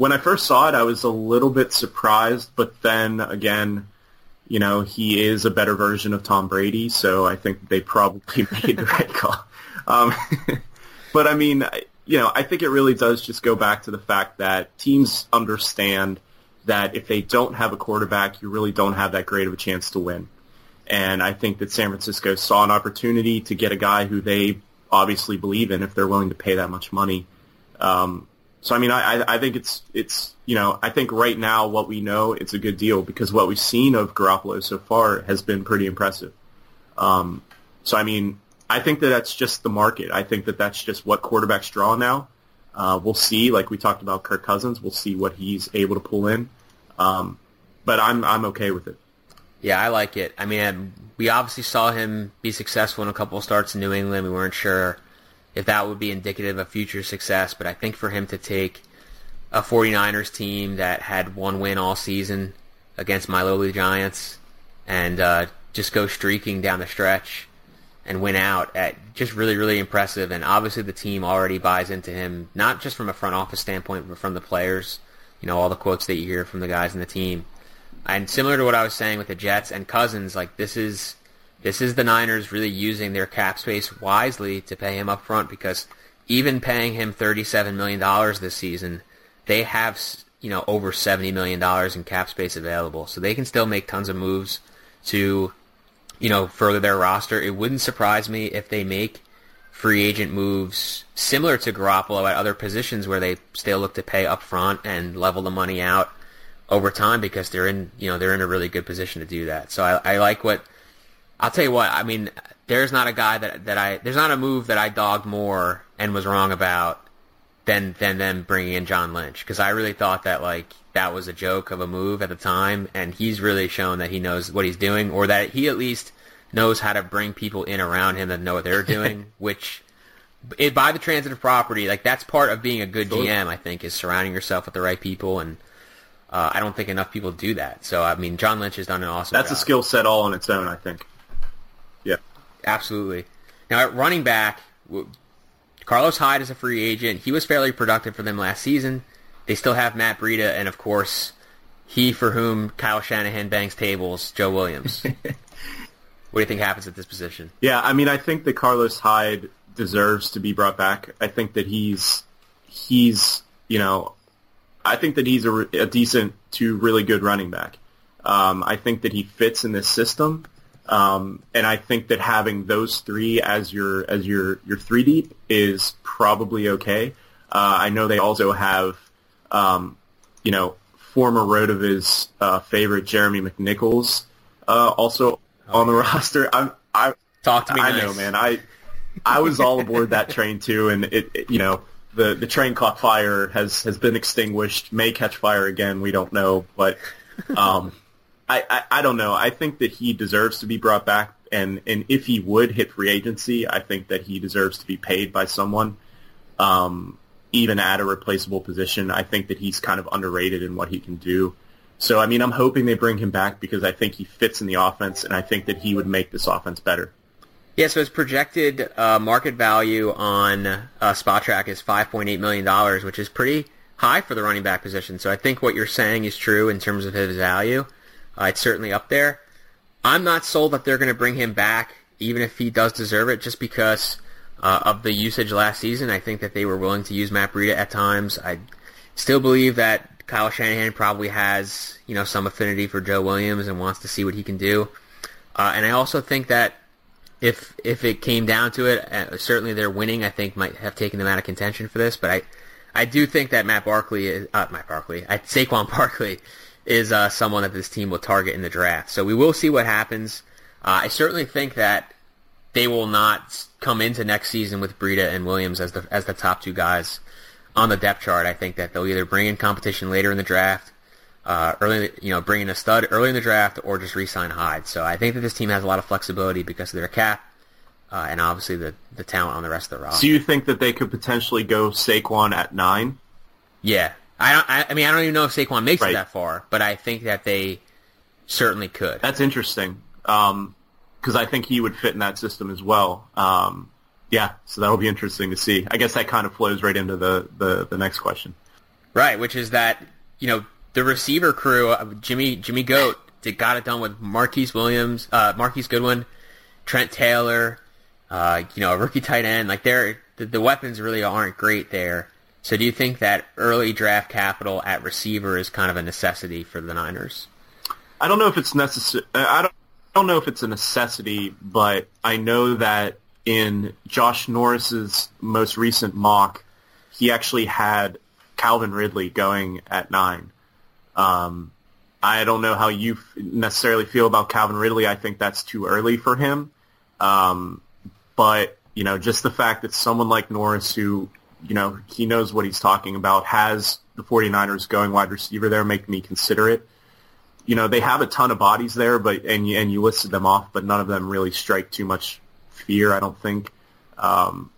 when I first saw it, I was a little bit surprised, but then again, you know, he is a better version of Tom Brady, so I think they probably made the right call. Um, but I mean, you know, I think it really does just go back to the fact that teams understand that if they don't have a quarterback, you really don't have that great of a chance to win. And I think that San Francisco saw an opportunity to get a guy who they obviously believe in if they're willing to pay that much money. Um, so I mean, I, I think it's it's you know I think right now what we know it's a good deal because what we've seen of Garoppolo so far has been pretty impressive. Um, so I mean, I think that that's just the market. I think that that's just what quarterbacks draw now. Uh, we'll see. Like we talked about Kirk Cousins, we'll see what he's able to pull in. Um, but I'm I'm okay with it. Yeah, I like it. I mean, we obviously saw him be successful in a couple of starts in New England. We weren't sure if that would be indicative of future success, but I think for him to take a 49ers team that had one win all season against my lowly Giants and uh, just go streaking down the stretch and win out at just really, really impressive. And obviously the team already buys into him, not just from a front office standpoint, but from the players. You know, all the quotes that you hear from the guys in the team. And similar to what I was saying with the Jets and Cousins, like this is this is the Niners really using their cap space wisely to pay him up front because even paying him $37 million this season, they have, you know, over $70 million in cap space available. So they can still make tons of moves to you know, further their roster. It wouldn't surprise me if they make free agent moves similar to Garoppolo at other positions where they still look to pay up front and level the money out over time because they're in, you know, they're in a really good position to do that. So I, I like what, I'll tell you what, I mean, there's not a guy that, that I, there's not a move that I dogged more and was wrong about than, than them bringing in John Lynch. Cause I really thought that like, that was a joke of a move at the time, and he's really shown that he knows what he's doing, or that he at least knows how to bring people in around him that know what they're doing, which it, by the transitive property, like that's part of being a good GM, I think, is surrounding yourself with the right people, and uh, I don't think enough people do that. So, I mean, John Lynch has done an awesome That's job. a skill set all on its own, I think. Absolutely. Now, at running back, Carlos Hyde is a free agent. He was fairly productive for them last season. They still have Matt Breida, and of course, he for whom Kyle Shanahan bangs tables, Joe Williams. what do you think happens at this position? Yeah, I mean, I think that Carlos Hyde deserves to be brought back. I think that he's he's you know, I think that he's a, a decent to really good running back. Um, I think that he fits in this system, um, and I think that having those three as your as your your three deep is probably okay. Uh, I know they also have um, you know, former Rotoviz uh, favorite Jeremy McNichols uh, also oh, on the roster. I'm, I talk to me. I nice. know, man. I I was all aboard that train too, and it, it, you know the the train caught fire has has been extinguished. May catch fire again. We don't know, but um, I, I I don't know. I think that he deserves to be brought back, and and if he would hit free agency, I think that he deserves to be paid by someone. Um, even at a replaceable position. I think that he's kind of underrated in what he can do. So, I mean, I'm hoping they bring him back because I think he fits in the offense, and I think that he would make this offense better. Yeah, so his projected uh, market value on uh, Spotrac is $5.8 million, which is pretty high for the running back position. So I think what you're saying is true in terms of his value. Uh, it's certainly up there. I'm not sold that they're going to bring him back, even if he does deserve it, just because – uh, of the usage last season. I think that they were willing to use Matt Breida at times. I still believe that Kyle Shanahan probably has you know some affinity for Joe Williams and wants to see what he can do. Uh, and I also think that if if it came down to it, uh, certainly their winning I think might have taken them out of contention for this. But I I do think that Matt Barkley is uh, Matt Barkley, Saquon Barkley is uh, someone that this team will target in the draft. So we will see what happens. Uh, I certainly think that they will not come into next season with Breida and Williams as the as the top two guys on the depth chart. I think that they'll either bring in competition later in the draft, uh, early you know bring in a stud early in the draft, or just re-sign Hyde. So I think that this team has a lot of flexibility because of their cap. Uh, and obviously the, the talent on the rest of the roster. So you think that they could potentially go Saquon at nine? Yeah, I don't. I, I mean, I don't even know if Saquon makes Right. it that far, but I think that they certainly could. That's interesting. Um 'cause because I think he would fit in that system as well. Um, yeah, so that'll be interesting to see. I guess that kind of flows right into the, the, the next question. Right, which is that you know the receiver crew, uh, Jimmy Jimmy Goat, they got it done with Marquise Williams, uh, Marquise Goodwin, Trent Taylor, uh, you know, a rookie tight end. Like they're the, the weapons really aren't great there. So do you think that early draft capital at receiver is kind of a necessity for the Niners? I don't know if it's necessary. I don't, I don't know if it's a necessity, but I know that in Josh Norris's most recent mock, he actually had Calvin Ridley going at nine. Um, I don't know how you necessarily feel about Calvin Ridley. I think that's too early for him. Um, but you know, just the fact that someone like Norris, who you know he knows what he's talking about, has the 49ers going wide receiver there, make me consider it you know they have a ton of bodies there, but and you, and you listed them off, but none of them really strike too much fear. I don't think. Um,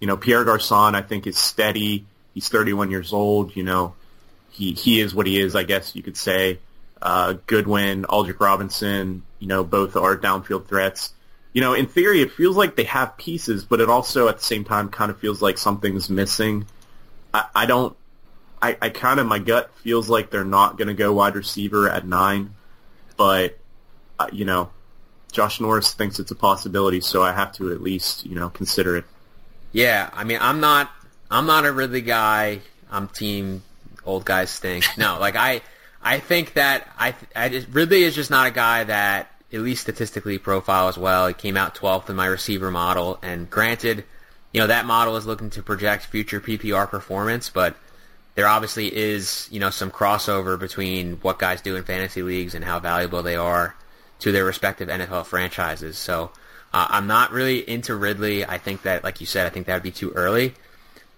you know, Pierre Garcon, I think is steady. He's 31 years old. You know, he he is what he is. I guess you could say. Uh, Goodwin, Aldrick Robinson, you know, both are downfield threats. You know, in theory, it feels like they have pieces, but it also at the same time kind of feels like something's missing. I, I don't I, I kind of my gut feels like they're not going to go wide receiver at nine, but uh, you know, Josh Norris thinks it's a possibility, so I have to at least you know consider it. Yeah, I mean, I'm not, I'm not a Ridley guy. I'm team old guys stink. No, like I, I think that I, I just, Ridley is just not a guy that at least statistically profile as well. He came out 12th in my receiver model, and granted, you know that model is looking to project future PPR performance, but there obviously is you know some crossover between what guys do in fantasy leagues and how valuable they are to their respective NFL franchises. So uh, I'm not really into Ridley. I think that, like you said, I think that would be too early.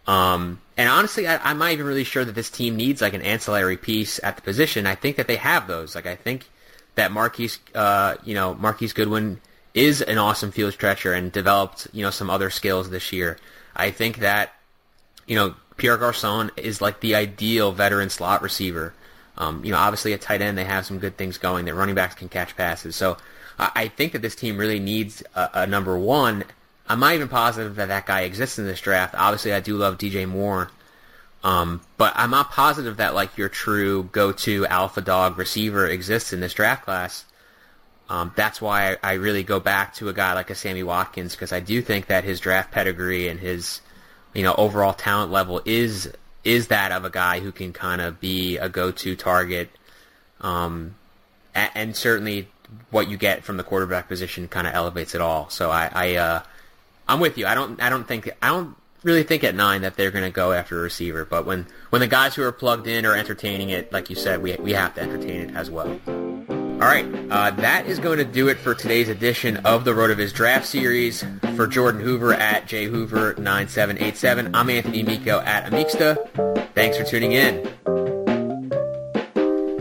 Um, and honestly, I, I'm not even really sure that this team needs like an ancillary piece at the position. I think that they have those. Like I think that Marquise, uh, you know, Marquise Goodwin is an awesome field stretcher and developed, you know, some other skills this year. I think that, you know, Pierre Garcon is like the ideal veteran slot receiver. Um, you know, obviously at tight end they have some good things going. Their running backs can catch passes. So I, think that this team really needs a, a number one. I'm not even positive that that guy exists in this draft. Obviously, I do love DJ Moore. Um, but I'm not positive that like your true go-to alpha dog receiver exists in this draft class. Um, that's why I, I really go back to a guy like a Sammy Watkins because I do think that his draft pedigree and his you know overall talent level is is that of a guy who can kind of be a go-to target, um, and, and certainly what you get from the quarterback position kind of elevates it all. So I, I uh, I'm with you. I don't I don't think I don't really think at nine that they're going to go after a receiver. But when when the guys who are plugged in are entertaining it, like you said, we we have to entertain it as well. All right, uh, that is going to do it for today's edition of the Rotoviz Draft Series. For Jordan Hoover at jhoover9787, I'm Anthony Amico at Amicsta. Thanks for tuning in.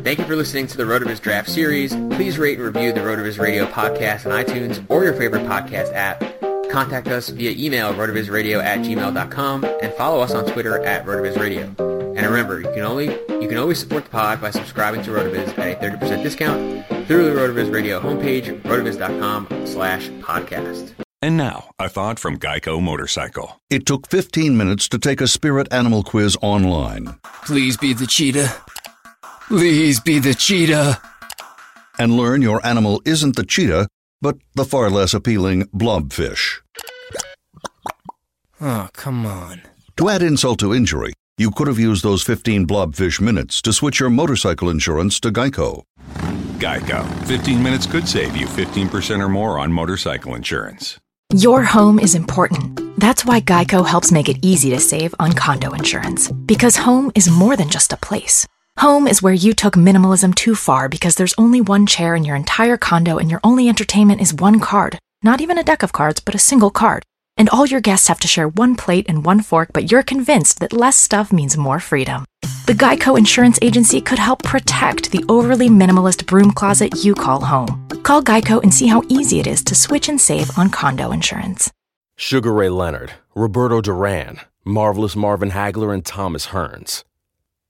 Thank you for listening to the Rotoviz Draft Series. Please rate and review the Rotoviz Radio podcast on iTunes or your favorite podcast app. Contact us via email, rotovizradio at gmail.com, and follow us on Twitter at rotovizradio. And remember, you can only you can always support the pod by subscribing to Rotoviz at a 30% discount through the Rotoviz Radio homepage, rotoviz.com slash podcast. And now, a thought from Geico Motorcycle. It took 15 minutes to take a spirit animal quiz online Please be the cheetah. Please be the cheetah. and learn your animal isn't the cheetah, but the far less appealing blobfish. Oh, come on. To add insult to injury, you could have used those 15 blobfish minutes to switch your motorcycle insurance to Geico. Geico. 15 minutes could save you 15% or more on motorcycle insurance. Your home is important. That's why Geico helps make it easy to save on condo insurance. Because home is more than just a place. Home is where you took minimalism too far because there's only one chair in your entire condo and your only entertainment is one card. Not even a deck of cards, but a single card. And all your guests have to share one plate and one fork, but you're convinced that less stuff means more freedom. The Geico Insurance Agency could help protect the overly minimalist broom closet you call home. Call Geico and see how easy it is to switch and save on condo insurance. Sugar Ray Leonard, Roberto Duran, Marvelous Marvin Hagler, and Thomas Hearns.